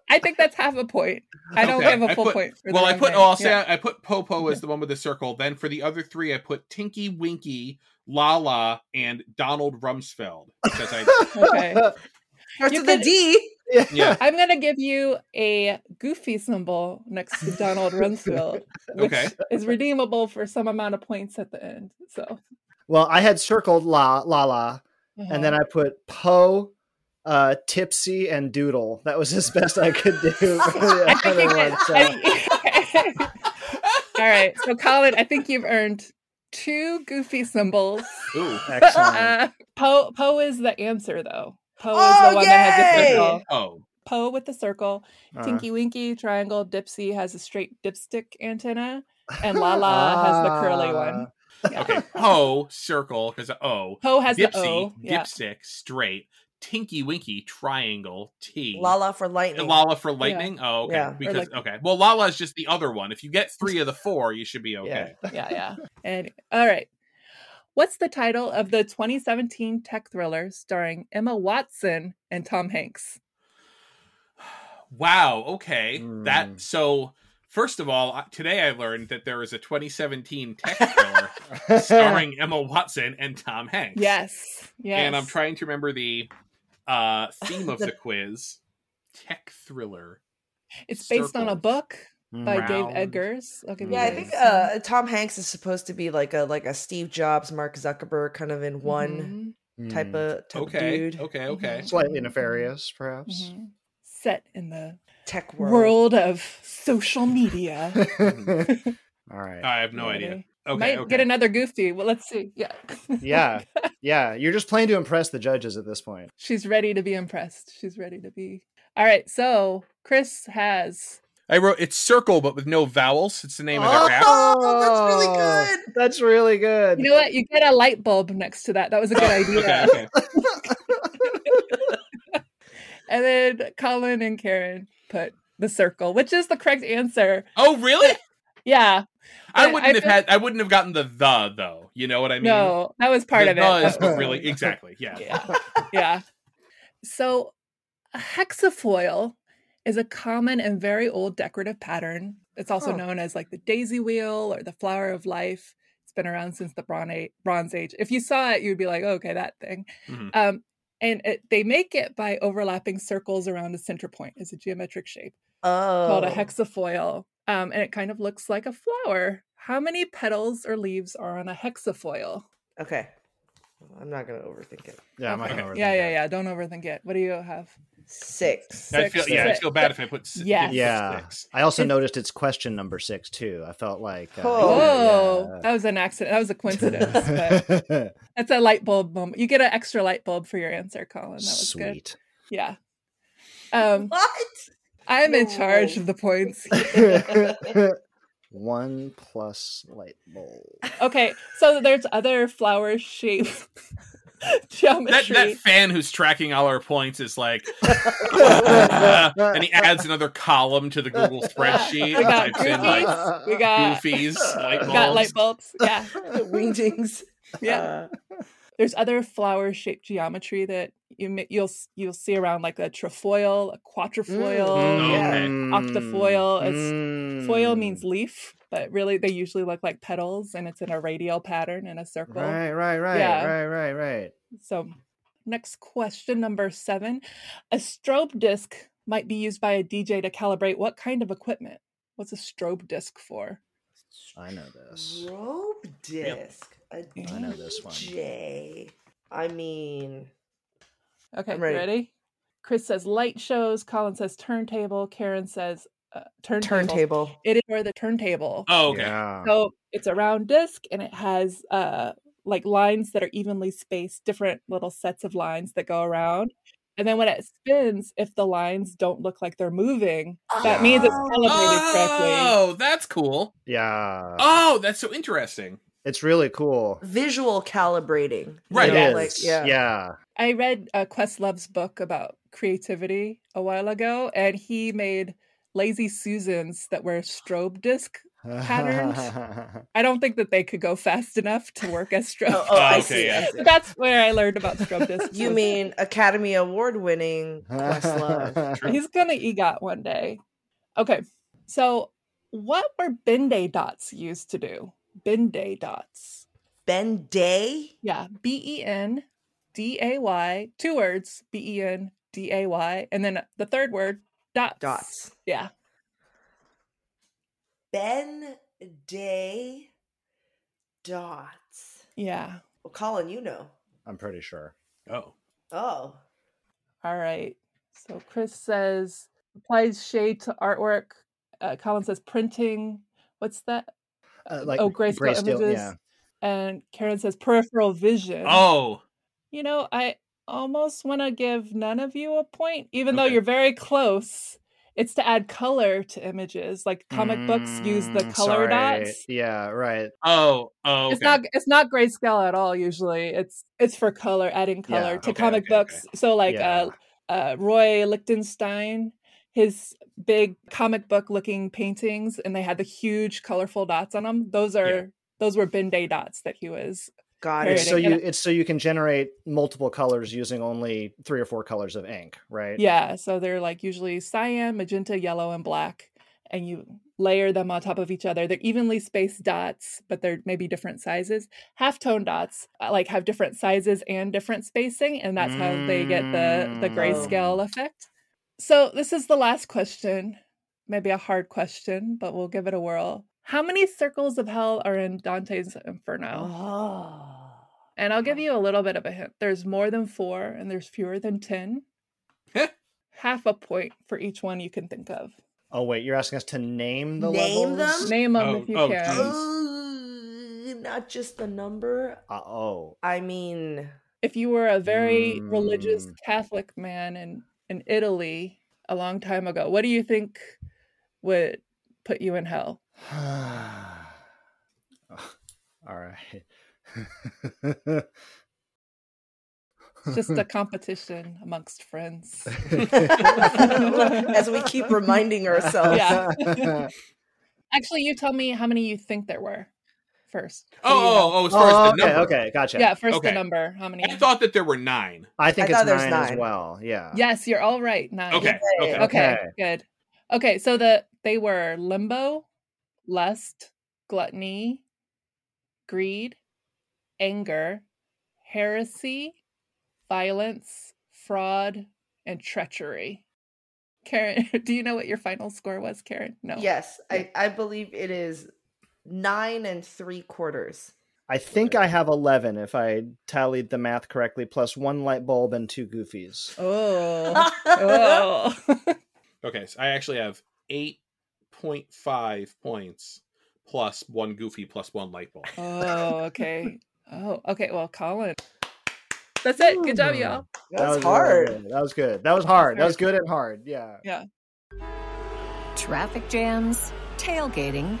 I think that's half a point. I don't Okay, give a I full put- point. For Well, I put. name. Oh, I'll say Yeah. I, I put Popo as the one with the circle. Then for the other three, I put Tinky Winky, Laa-Laa, and Donald Rumsfeld because I. Okay. Starts You with a could- D. Yeah. I'm gonna give you a goofy symbol next to Donald Rumsfeld, which Okay. is redeemable for some amount of points at the end. So, Well, I had circled la la la, and then uh-huh. I put Po, uh, Tipsy, and Doodle. That was as best I could do. I think one, get- so- All right, so Colin, I think you've earned two goofy symbols. Ooh. Excellent. Uh, Po Po is the answer though. Po is Oh, the one that has the circle. Oh. Po with the circle. Uh, Tinky Winky triangle. Dipsy has a straight dipstick antenna, and Laa-Laa has the curly one. Yeah. Okay. Po circle because O. Po has Dipsy the O. Yeah. dipstick straight. Tinky Winky triangle T. Laa-Laa for lightning. Laa-Laa for lightning. Oh, okay. Yeah. Because like- okay. Well, Laa-Laa is just the other one. If you get three of the four, you should be okay. yeah, yeah. And all right. What's the title of the 2017 tech thriller starring Emma Watson and Tom Hanks? Wow. Okay. Hmm. That so. First of all, uh, today I learned that there is a 2017 tech thriller starring Emma Watson and Tom Hanks. Yes. Yes. And I'm trying to remember the uh theme of The- the quiz. Tech thriller. It's based on a book by Dave Round. Eggers. I'll give you Yeah, I think uh, Tom Hanks is supposed to be like a like a Steve Jobs, Mark Zuckerberg kind of in one Mhm, type Hmm. of type Okay. of dude. Okay. Okay. Mhm. slightly nefarious, perhaps. mhm. Set in the Tech world. world of social media. All right. I have no You idea. Okay. Might okay. get another goofy. Well, let's see. Yeah. Yeah. yeah, you're just playing to impress the judges at this point. She's ready to be impressed. She's ready to be. All right. So Chris has. I wrote it's circle, but with no vowels. It's the name of the oh, rap. Oh, that's really oh. good. That's really good. You know what? You get a light bulb next to that. That was a good idea. Okay. Okay. And then Colin and Karen put the circle, which is the correct answer. Oh, really? Yeah. I wouldn't I have feel- had. I wouldn't have gotten the the though. You know what I mean? no, that was part the of it. the is really exactly. Yeah. yeah. Yeah. So hexafoil is a common and very old decorative pattern. It's also Huh. known as like the daisy wheel or the flower of life. It's been around since the Bronze Age. If you saw it, you'd be like, okay, that thing. Mhm. Um, and it, they make it by overlapping circles around a center point. It's a geometric shape Oh, called a hexafoil. Um, and it kind of looks like a flower. How many petals or leaves are on a hexafoil? Okay, I'm not gonna overthink it. Yeah, I'm not gonna yeah, overthink yeah, it. yeah. Don't overthink it. What do you have? Six. I feel Six. yeah, I Six. feel bad if I put s- Yes. give Yeah. six. I also It's- noticed it's question number six too. I felt like uh, Oh, that was an accident. That was a coincidence. but that's a light bulb moment. You get an extra light bulb for your answer, Colin. That was good. Yeah. Um, What? I'm in charge of the points. One plus light bulb. Okay, so there's other flower shape That geometry. that fan who's tracking all our points is like, and he adds another column to the Google spreadsheet. We got types in, like, goofies. We got goofies, light we got light bulbs. bulbs. Yeah, Wingdings. yeah. Uh, There's other flower shaped geometry that you ma- you'll you'll see around like a trefoil, a quatrefoil, Mm. yeah. Okay. Octafoil is foil Mm. means leaf, but really they usually look like petals, and it's in a radial pattern in a circle. Right, right, right, Yeah. right, right, right. So, next question number seven: A strobe disc might be used by a DJ to calibrate what kind of equipment? What's a strobe disc for? I know this. Robe disc. A I know this one. DJ. I mean, Okay, I'm ready. ready? Chris says light shows. Colin says turntable. Karen says uh, turntable. turntable. It is for the turntable. Oh, okay. Yeah. So it's a round disc and it has uh like lines that are evenly spaced, different little sets of lines that go around. And then when it spins, if the lines don't look like they're moving, that means it's Oh. calibrated correctly. Oh, that's cool. Yeah. Oh, that's so interesting. It's really cool. Visual calibrating. Right. It know, like, yeah. yeah. I read uh, Questlove's book about creativity a while ago, and he made lazy Susans that were strobe disc. Patterns? I don't think that they could go fast enough to work as strobe. Oh, oh, I Okay, see. yeah. I see. But that's where I learned about strobe discs. You mean Academy Award winning Questlove? he's gonna EGOT one day? Okay, so what were Ben Day dots used to do? Ben Day dots. Ben Day? Yeah, B E N D A Y, two words, B E N D A Y, and then the third word, dots. Dots. Yeah. Ben Day dots. Yeah. Well, Colin, you know. I'm pretty sure. Oh. Oh. All right. So Chris says applies shade to artwork. Uh, Colin says printing. What's that? Uh, like oh, grayscale, grayscale, images. yeah. And Karen says peripheral vision. Oh. You know, I almost want to give none of you a point, even though you're very close. It's to add color to images. Like comic books use the Mm, color sorry. dots. Yeah, right. Oh. Oh. It's not it's not grayscale at all usually. It's it's for color, adding Yeah, color to okay, comic okay, okay. books. So like Yeah. uh uh Roy Lichtenstein, his big comic book looking paintings and they had the huge colorful dots on them. Those are Yeah. those were Ben Day dots that he was Got it. It's so you I- it's so you can generate multiple colors using only three or four colors of ink, right? Yeah, so they're like usually cyan, magenta, yellow, and black, and you layer them on top of each other. They're evenly spaced dots, but they're maybe different sizes. Half tone dots uh, like have different sizes and different spacing, and that's how they get the the Mm. grayscale effect. So this is the last question, maybe a hard question, but we'll give it a whirl. How many circles of hell are in Dante's Inferno? Oh. And I'll give you a little bit of a hint. There's more than four, and there's fewer than 10. Half a point for each one you can think of. Oh wait, you're asking us to name the Name levels? them? Name them Oh, if you oh, can. geez. Uh, not just the number. Uh, oh. I mean, If you were a very religious Mm. Catholic man in, in Italy a long time ago, what do you think would put you in hell? All right. Just a competition amongst friends. as we keep reminding ourselves. Yeah. Actually, you tell me how many you think there were first. Oh, so you Oh, know. oh, oh, as far oh, as the okay, number. okay, gotcha. Yeah, first Okay. the number. How many? I thought that there were nine. I think I it's thought there's nine, nine. as well. Yeah. Yes, you're all right. Nine. Okay. Okay. Okay, Okay. good. Okay, so the they were limbo, lust, gluttony, greed, anger, heresy, violence, fraud, and treachery. Karen, do you know what your final score was, Karen? No. Yes, I, I believe it is nine and three quarters. I think I have 11 if I tallied the math correctly, plus one light bulb and two goofies. Oh. oh. Okay, so I actually have eight point five points plus one goofy plus one light bulb. oh, okay. Oh, okay. Well, Colin. That's it. Good job, y'all. That That's was hard. really good. That was good. That was hard. That was good and hard. Yeah. Yeah. Traffic jams, tailgating,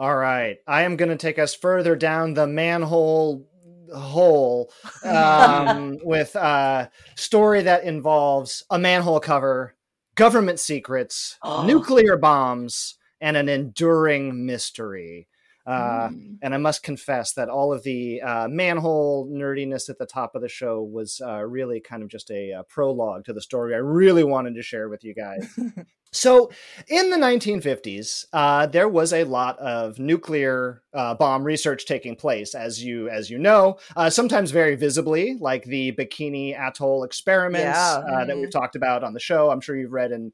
All right. I am going to take us further down the manhole hole um, with a story that involves a manhole cover, government secrets, Oh. nuclear bombs, and an enduring mystery. Uh, Mm. And I must confess that all of the uh, manhole nerdiness at the top of the show was uh, really kind of just a, uh prologue to the story I really wanted to share with you guys. So, in the 1950s, uh, there was a lot of nuclear uh, bomb research taking place, as you as you know, uh, sometimes very visibly, like the Bikini Atoll experiments Yeah. uh, that we've talked about on the show. I'm sure you've read and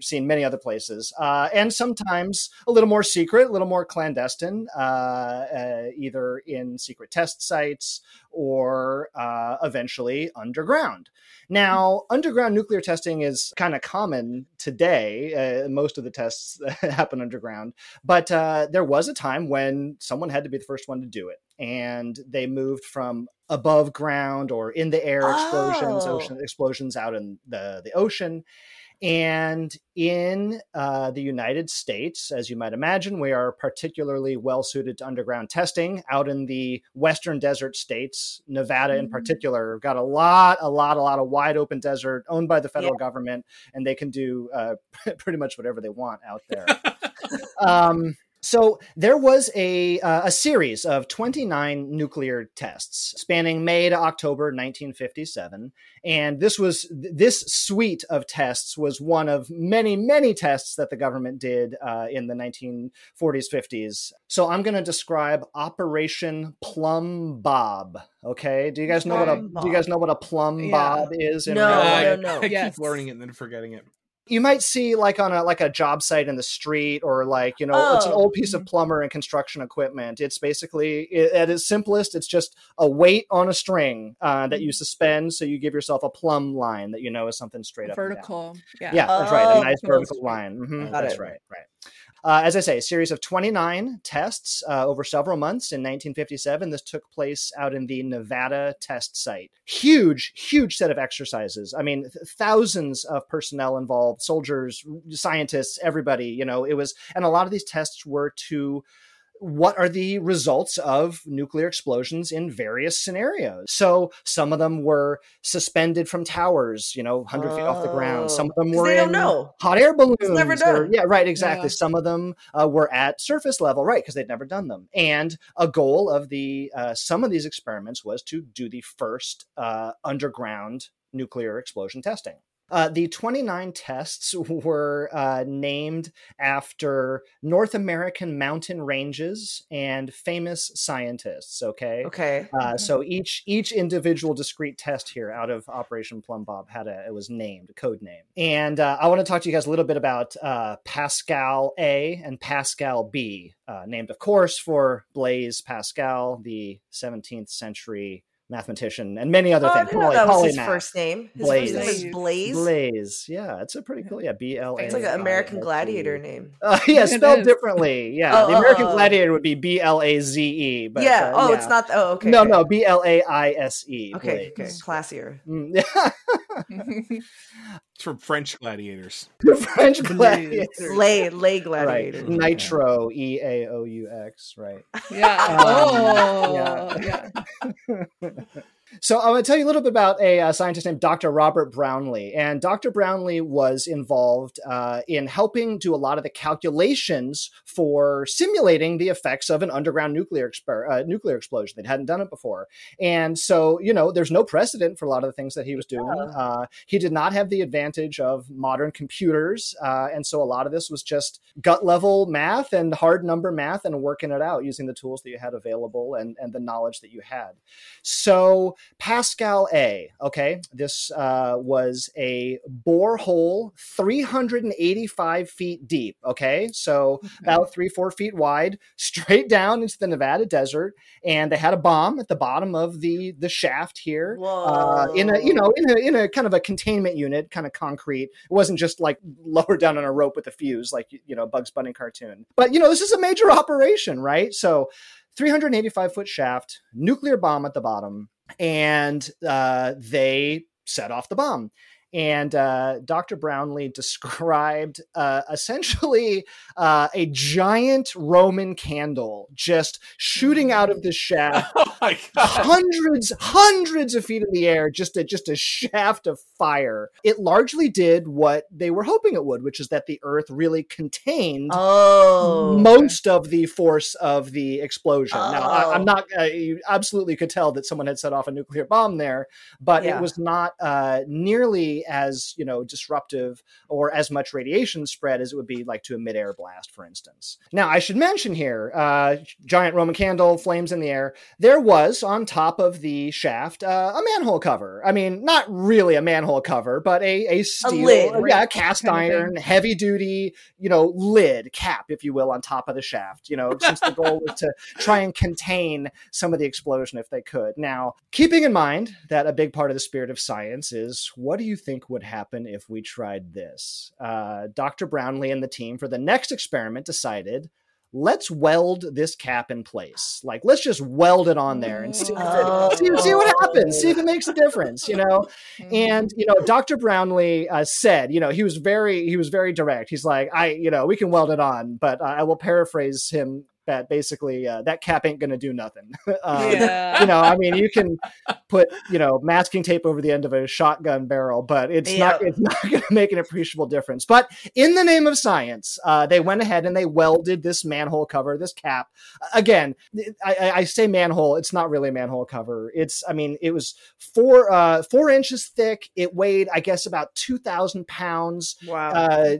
seen many other places, uh, and sometimes a little more secret, a little more clandestine, uh, uh, either in secret test sites or uh, eventually underground. Now, underground nuclear testing is kind of common today. Uh, most of the tests happen underground, but uh, there was a time when someone had to be the first one to do it, and they moved from above ground or in the air explosions, Oh. ocean explosions out in the the ocean. And in uh, the United States, as you might imagine, we are particularly well suited to underground testing. Out in the western desert states, Nevada in Mhm. particular, got a lot, a lot, a lot of wide open desert owned by the federal government, and they can do uh, pretty much whatever they want out there. um, so there was a uh, a series of 29 nuclear tests spanning May to October 1957 and this was this suite of tests was one of many many tests that the government did uh, in the 1940s 50s so i'm going to describe operation Plumbbob okay do you guys know what a Plum do you guys know what a plum Yeah. bob is in No, real life? no, no. I keep learning it and then forgetting it. You might see like on a like a job site in the street or like you know it's an Oh. old piece of plumber and construction equipment it's basically i- at its simplest it's just a weight on a string uh, that you suspend so you give yourself a plumb line that you know is something straight up. Vertical. Yeah. yeah that's right Oh, a nice vertical line Mhm, that's it. right right uh, as I say, a series of 29 tests uh, over several months in 1957. This took place out in the Nevada test site. Huge, huge set of exercises. I mean, th- thousands of personnel involved, soldiers, scientists, everybody, you know, it was, and a lot of these tests were to what are the results of nuclear explosions in various scenarios. So some of them were suspended from towers, you know, 100 feet off the ground. Some of them Oh. were in know. hot air balloons. never or- done. yeah, right, exactly. Yeah. Some of them uh, were at surface level, right, because they'd never done them. And a goal of the uh, some of these experiments was to do the first uh, underground nuclear explosion testing. Uh, the 29 tests were uh, named after North American mountain ranges and famous scientists. Okay. Okay. Uh, so each each individual discrete test here out of Operation Plumbbob had a it was named a code name, and uh, I want to talk to you guys a little bit about uh, Pascal A and Pascal B, uh, named of course for Blaise Pascal, the 17th century mathematician, and many other Oh, I things. didn't know that was his polymath. first name. His Blaze. first name is Blaze. Blaze, yeah, it's a pretty cool, yeah, B L A. It's like an American Gladiator name. Uh, yeah, spelled differently. Yeah, Oh, the oh, American oh. Gladiator would be B L A Z E. But yeah. uh, oh, it's not. Oh, okay. no, okay. no, B L A I S E. Okay. Okay. Classier. Mm, yeah. It's from French gladiators. French gladiator. Lay lay Right. gladiator. Nitro, E A O U X, right. yeah. Um, Oh, yeah. yeah. So I'm going to tell you a little bit about a, uh scientist named Dr. Robert Brownlee, and Dr. Brownlee was involved uh, in helping do a lot of the calculations for simulating the effects of an underground nuclear exper- uh, nuclear explosion. They hadn't done it before, and so you know there's no precedent for a lot of the things that he was doing. Uh, he did not have the advantage of modern computers, uh, and so a lot of this was just gut level math and hard number math and working it out using the tools that you had available and and the knowledge that you had. So Pascal A, okay, this uh, was a borehole 385 feet deep, okay, so about three, four feet wide, straight down into the Nevada desert. And they had a bomb at the bottom of the, the shaft here uh, in a, you know, in a, in a kind of a containment unit, kind of concrete. It wasn't just like lowered down on a rope with a fuse, like, you know, Bugs Bunny cartoon. But, you know, this is a major operation, right? So 385 foot shaft, nuclear bomb at the bottom and uh, they set off the bomb. And uh, Dr. Brownlee described uh, essentially uh, a giant Roman candle just shooting out of the shaft, Oh hundreds, hundreds of feet in the air, just a just a shaft of fire. It largely did what they were hoping it would, which is that the Earth really contained Oh. most of the force of the explosion. Now, I, Oh. I'm not, uh, you absolutely could tell that someone had set off a nuclear bomb there, but Yeah. it was not uh, nearly as, you know, disruptive or as much radiation spread as it would be like to a midair blast, for instance. Now, I should mention here uh, giant Roman candle, flames in the air. There was on top of the shaft uh, a manhole cover. I mean, not really a manhole cover, but a, a steel, lid, yeah, right? cast Kind iron, heavy duty, you know, lid, cap, if you will, on top of the shaft, you know, since the goal was to try and contain some of the explosion if they could. Now, keeping in mind that a big part of the spirit of science is what do you think would happen if we tried this? Uh, Dr. Brownlee and the team for the next experiment decided. Let's weld this cap in place. Like, let's just weld it on there and see, if it, see, see what happens. See if it makes a difference. You know, and you know dr brownlee uh, said you know he was very he was very direct he's like i you know we can weld it on but i will paraphrase him that basically uh, that cap ain't gonna do nothing. Um, Yeah. you know i mean you can put you know masking tape over the end of a shotgun barrel but it's not it's not gonna make an appreciable difference. But in the name of science uh, they went ahead and they welded this manhole cover this cap. Again I, I- I say manhole it's not really a manhole cover. It's i mean it was four uh four inches thick. It weighed i guess about 2000 pounds. Wow. uh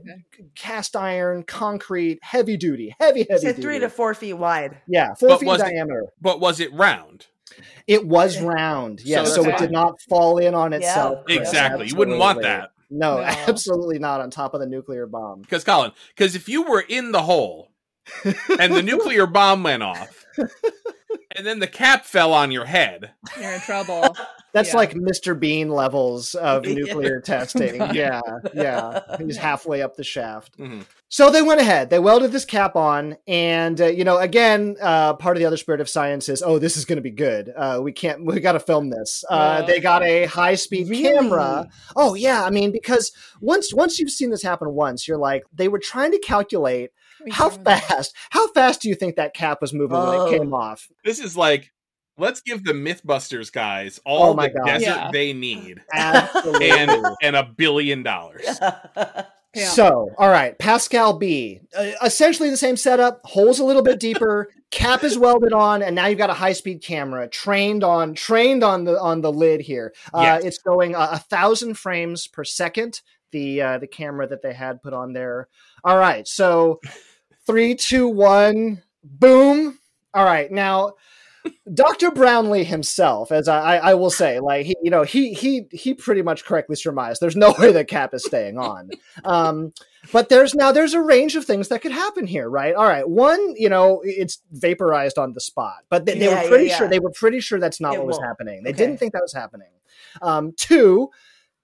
cast iron concrete heavy duty heavy heavy said duty three to four feet wide. yeah four But feet was it- diameter But was it round? it was round yeah So so, it did not fall in on itself Yeah. Chris. Exactly. You wouldn't want that. no, No. absolutely not on top of the nuclear bomb Because Colin, because if you were in the hole and the nuclear bomb went off, and then the cap fell on your head, You're in trouble. That's Yeah. like Mr. Bean levels of nuclear testing. Yeah, yeah. He's halfway up the shaft. Mhm. So they went ahead. They welded this cap on, and uh, you know, again, uh, part of the other spirit of science is, oh, this is going to be good. Uh, we can't. We got to film this. Uh, Yeah. They got a high speed Really? camera. Oh yeah, I mean, because once once you've seen this happen once, you're like, they were trying to calculate how fast. How fast do you think that cap was moving when Oh. it came off? this is like, let's give the MythBusters guys all Oh my the God. desert Yeah. they need Absolutely. and and a billion dollars. Yeah. So, all right, Pascal B. Uh, essentially the same setup, holes a little bit deeper, cap is welded on, and now you've got a high speed camera trained on trained on the on the lid here. Uh, Yes. It's going a, a thousand frames per second. The uh, the camera that they had put on there. All right, so three, two, one, boom. All right, now. Dr. Brownlee himself, as I, I, will say, like he, you know, he he he pretty much correctly surmised. There's no way the cap is staying on. Um, but there's now there's a range of things that could happen here, right? All right, one, you know, it's vaporized on the spot, but they, they Yeah, were yeah, pretty yeah. sure they were pretty sure that's not It what was won't. happening. They Okay. didn't think that was happening. Um, two,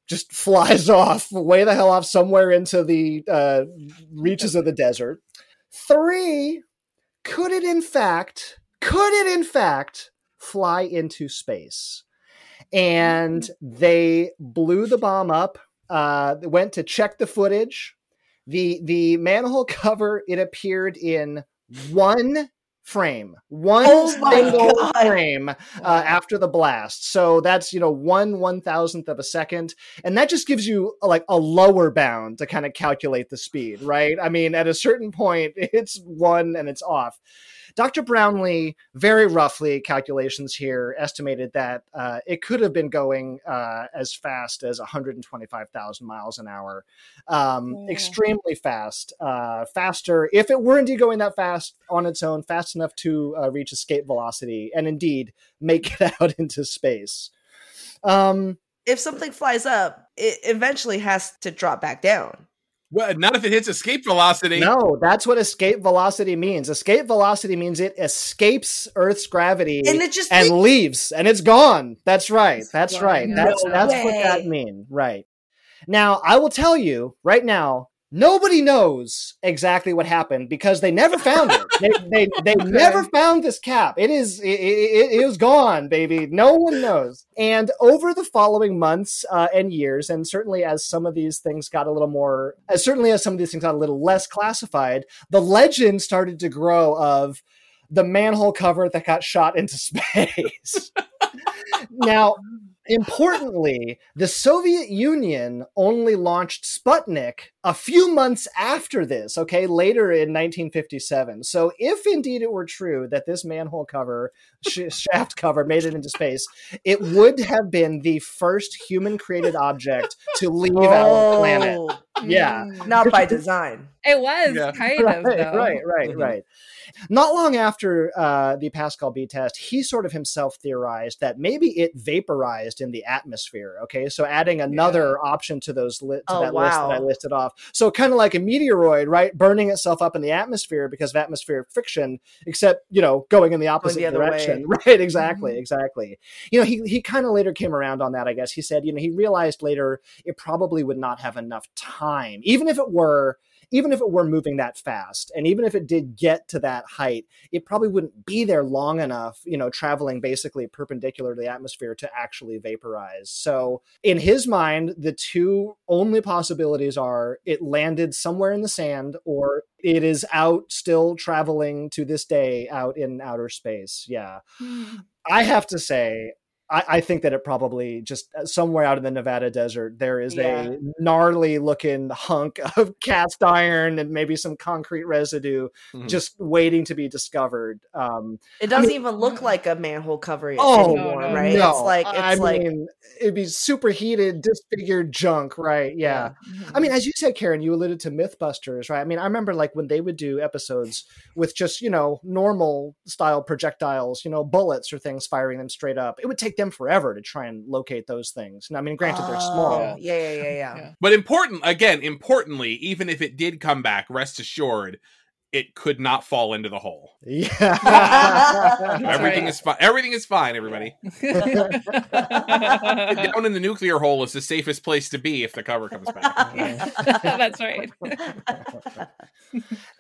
just flies off way the hell off somewhere into the uh, reaches of the desert. Three, could it in fact, could it in fact fly into space? And they blew the bomb up. Uh, went to check the footage. The the manhole cover it appeared in one frame, one Oh single God. frame uh, after the blast. So that's you know one one thousandth of a second, and that just gives you like a lower bound to kind of calculate the speed, right? I mean, at a certain point, it's one and it's off. Dr. Brownlee, very roughly calculations here, estimated that uh, it could have been going uh, as fast as 125,000 miles an hour. Um, Oh. Extremely fast. Uh, faster, if it were indeed going that fast on its own, fast enough to uh, reach escape velocity and indeed make it out into space. Um, If something flies up, it eventually has to drop back down. Well, not if it hits escape velocity. no, that's what escape velocity means. Escape velocity means it escapes Earth's gravity And it just and leaves and it's gone. That's right. That's That's right. No That's that's what that way. mean. Right. Now, I will tell you right now, nobody knows exactly what happened because they never found it. They they, they Okay. never found this cap. It is it, it, it was gone, baby. No one knows. And over the following months uh, and years, and certainly as some of these things got a little more, as certainly as some of these things got a little less classified, the legend started to grow of the manhole cover that got shot into space. now, importantly, the Soviet Union only launched Sputnik a few months after this, okay, later in 1957. So, if indeed it were true that this manhole cover, sh- shaft cover, made it into space, it would have been the first human created object to leave our planet. Oh, Yeah. Not by design. It was Yeah. kind of Right, though. right, right, Mhm. right. Not long after uh, the Pascal B test, he sort of himself theorized that maybe it vaporized in the atmosphere. Okay, so adding another option to those li- to Oh, that list that I listed off. So kind of like a meteoroid, right, burning itself up in the atmosphere because of atmospheric friction, except you know going in the opposite the direction. way. Right, exactly, Mhm. exactly. You know, he he kind of later came around on that. I guess he said, you know, he realized later it probably would not have enough time, even if it were even if it were moving that fast and even if it did get to that height it probably wouldn't be there long enough you know traveling basically perpendicular to the atmosphere to actually vaporize. So in his mind the two only possibilities are it landed somewhere in the sand or it is out still traveling to this day out in outer space. Yeah. Hmm. I have to say I, I think that it probably just uh, somewhere out in the Nevada desert there is Yeah. a gnarly looking hunk of cast iron and maybe some concrete residue Mhm. just waiting to be discovered. Um, It doesn't mean- even look like a manhole cover Oh, anymore, no, right? no, It's like it's I like mean, it'd be superheated, disfigured junk, right? Yeah. I mean, as you said, Karen, you alluded to MythBusters, right? I mean, I remember like when they would do episodes with just, you know, normal style projectiles, you know, bullets or things firing them straight up. It would take them forever to try and locate those things. And I mean, granted, they're small. Oh, Yeah, yeah, yeah, yeah. Yeah. But important again, importantly, even if it did come back, rest assured, it could not fall into the hole. Yeah. everything right. is fine. Everything is fine, everybody. Down in the nuclear hole is the safest place to be if the cover comes back. That's right.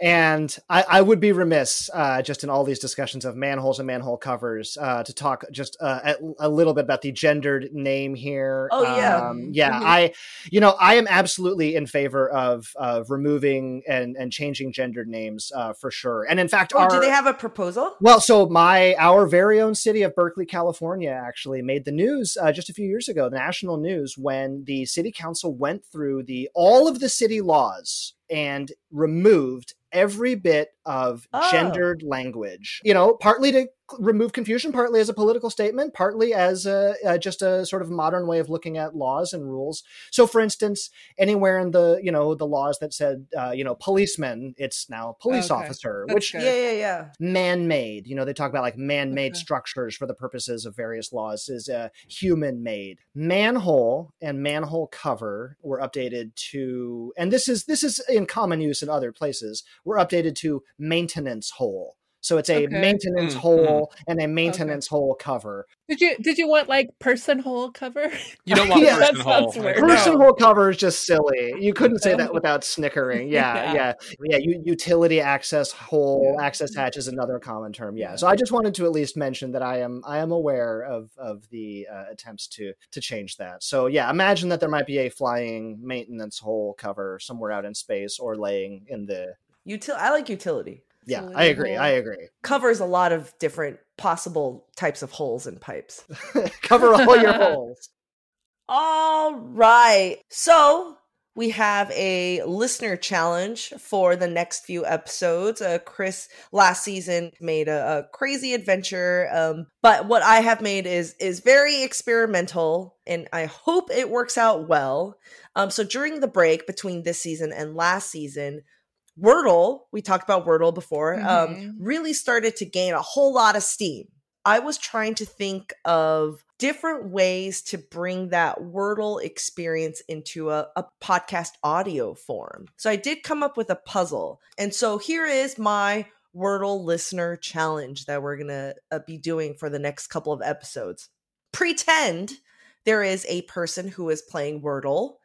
and I, I would be remiss uh, just in all these discussions of manholes and manhole covers uh, to talk just uh, a, a little bit about the gendered name here. Oh, yeah. um, yeah. Mhm. I, you know, I am absolutely in favor of of removing and and changing gendered names uh, for sure. And in fact, Oh, our, do they have a proposal? well, so my our very own city of Berkeley, California, actually made the news uh, just a few years ago, the national news, when the city council went through the all of the city laws and removed every bit of Oh. gendered language. You know, partly to remove confusion, partly as a political statement, partly as a, uh, just a sort of modern way of looking at laws and rules. So, for instance, anywhere in the you know the laws that said uh, you know policeman, it's now police Okay. officer, That's which good. Yeah, yeah, yeah. man-made you know they talk about like man-made Okay. structures for the purposes of various laws is uh, human-made manhole and manhole cover were updated to and this is this is in common use in other places were updated to maintenance hole so it's a Okay. maintenance Mm, hole and a maintenance hole cover Did you did you want like person hole cover? You don't want Yeah, person that hole. sounds weird. No. person hole cover is just silly you couldn't say that without snickering yeah Yeah. yeah yeah, u- utility access hole Yeah. access hatch is another common term yeah Yeah. so i just wanted to at least mention that i am i am aware of of the uh, attempts to to change that so yeah imagine that there might be a flying maintenance hole cover somewhere out in space or laying in the Util- I like utility. Yeah, I agree. I agree. Covers a lot of different possible types of holes in pipes. Cover all your holes. All right. So we have a listener challenge for the next few episodes. Uh, Chris last season made a, a crazy adventure, um, but what I have made is is very experimental, and I hope it works out well. Um, so during the break between this season and last season, Wordle, we talked about Wordle before, um, Mhm. really started to gain a whole lot of steam. I was trying to think of different ways to bring that Wordle experience into a, a podcast audio form. So I did come up with a puzzle. And so here is my Wordle listener challenge that we're going to uh, be doing for the next couple of episodes. Pretend there is a person who is playing Wordle,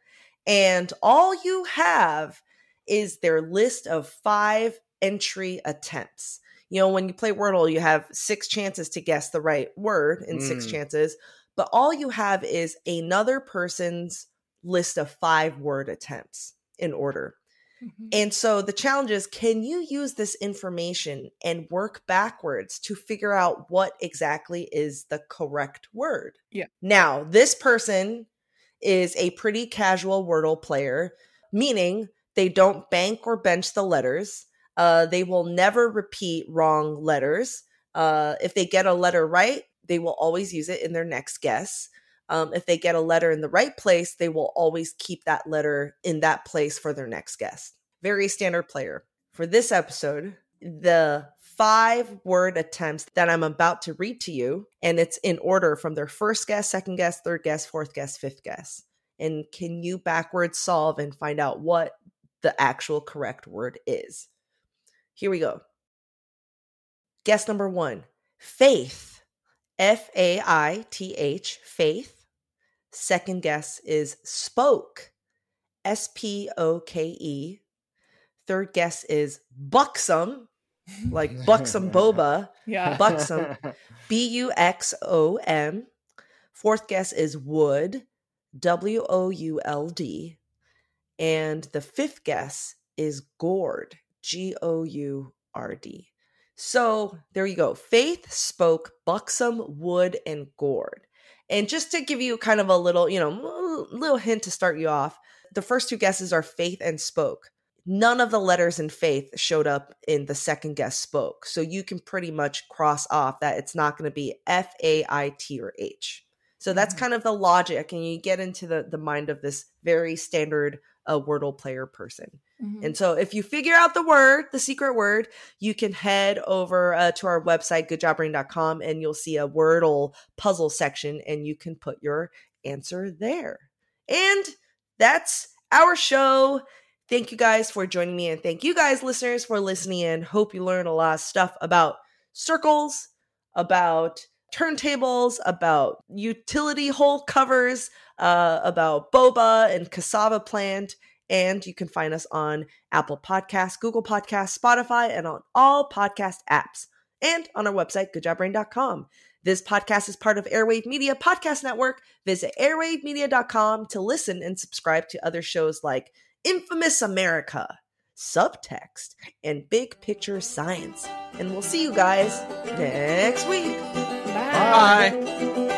and all you have is their list of five entry attempts. You know, when you play Wordle, you have six chances to guess the right word in six Mm. chances, but all you have is another person's list of five word attempts in order. Mhm. And so the challenge is can you use this information and work backwards to figure out what exactly is the correct word? Yeah. Now, this person is a pretty casual Wordle player, meaning they don't bank or bench the letters. Uh, they will never repeat wrong letters. Uh, if they get a letter right, they will always use it in their next guess. Um, if they get a letter in the right place, they will always keep that letter in that place for their next guess. Very standard player. For this episode, the five word attempts that I'm about to read to you, and it's in order from their first guess, second guess, third guess, fourth guess, fifth guess. And can you backwards solve and find out what the actual correct word is? Here we go. Guess number one faith. F A I T H, faith. Second guess is spoke. S P O K E. Third guess is buxom, like buxom boba. Yeah. Buxom. B U X O M. Fourth guess is would, W O U L D. And the fifth guess is gourd, G O U R D. So there you go. Faith spoke buxom, wood, and gourd. And just to give you kind of a little, you know, little hint to start you off, the first two guesses are faith and spoke. None of the letters in faith showed up in the second guess spoke. So you can pretty much cross off that it's not going to be F A I T or H. So that's Mhm. kind of the logic, and you get into the, the mind of this very standard uh, Wordle player person. Mhm. And so if you figure out the word, the secret word, you can head over uh, to our website, goodjobbrain.com, and you'll see a Wordle puzzle section, and you can put your answer there. And that's our show. Thank you guys for joining me, and thank you guys, listeners, for listening And Hope you learned a lot of stuff about circles, about turntables, about utility hole covers, uh, about boba and cassava plant. And you can find us on Apple Podcasts, Google Podcasts, Spotify, and on all podcast apps. And on our website, goodjobbrain.com. This podcast is part of Airwave Media Podcast Network. Visit airwavemedia.com to listen and subscribe to other shows like Infamous America, Subtext, and Big Picture Science. And we'll see you guys next week. Bye. Bye.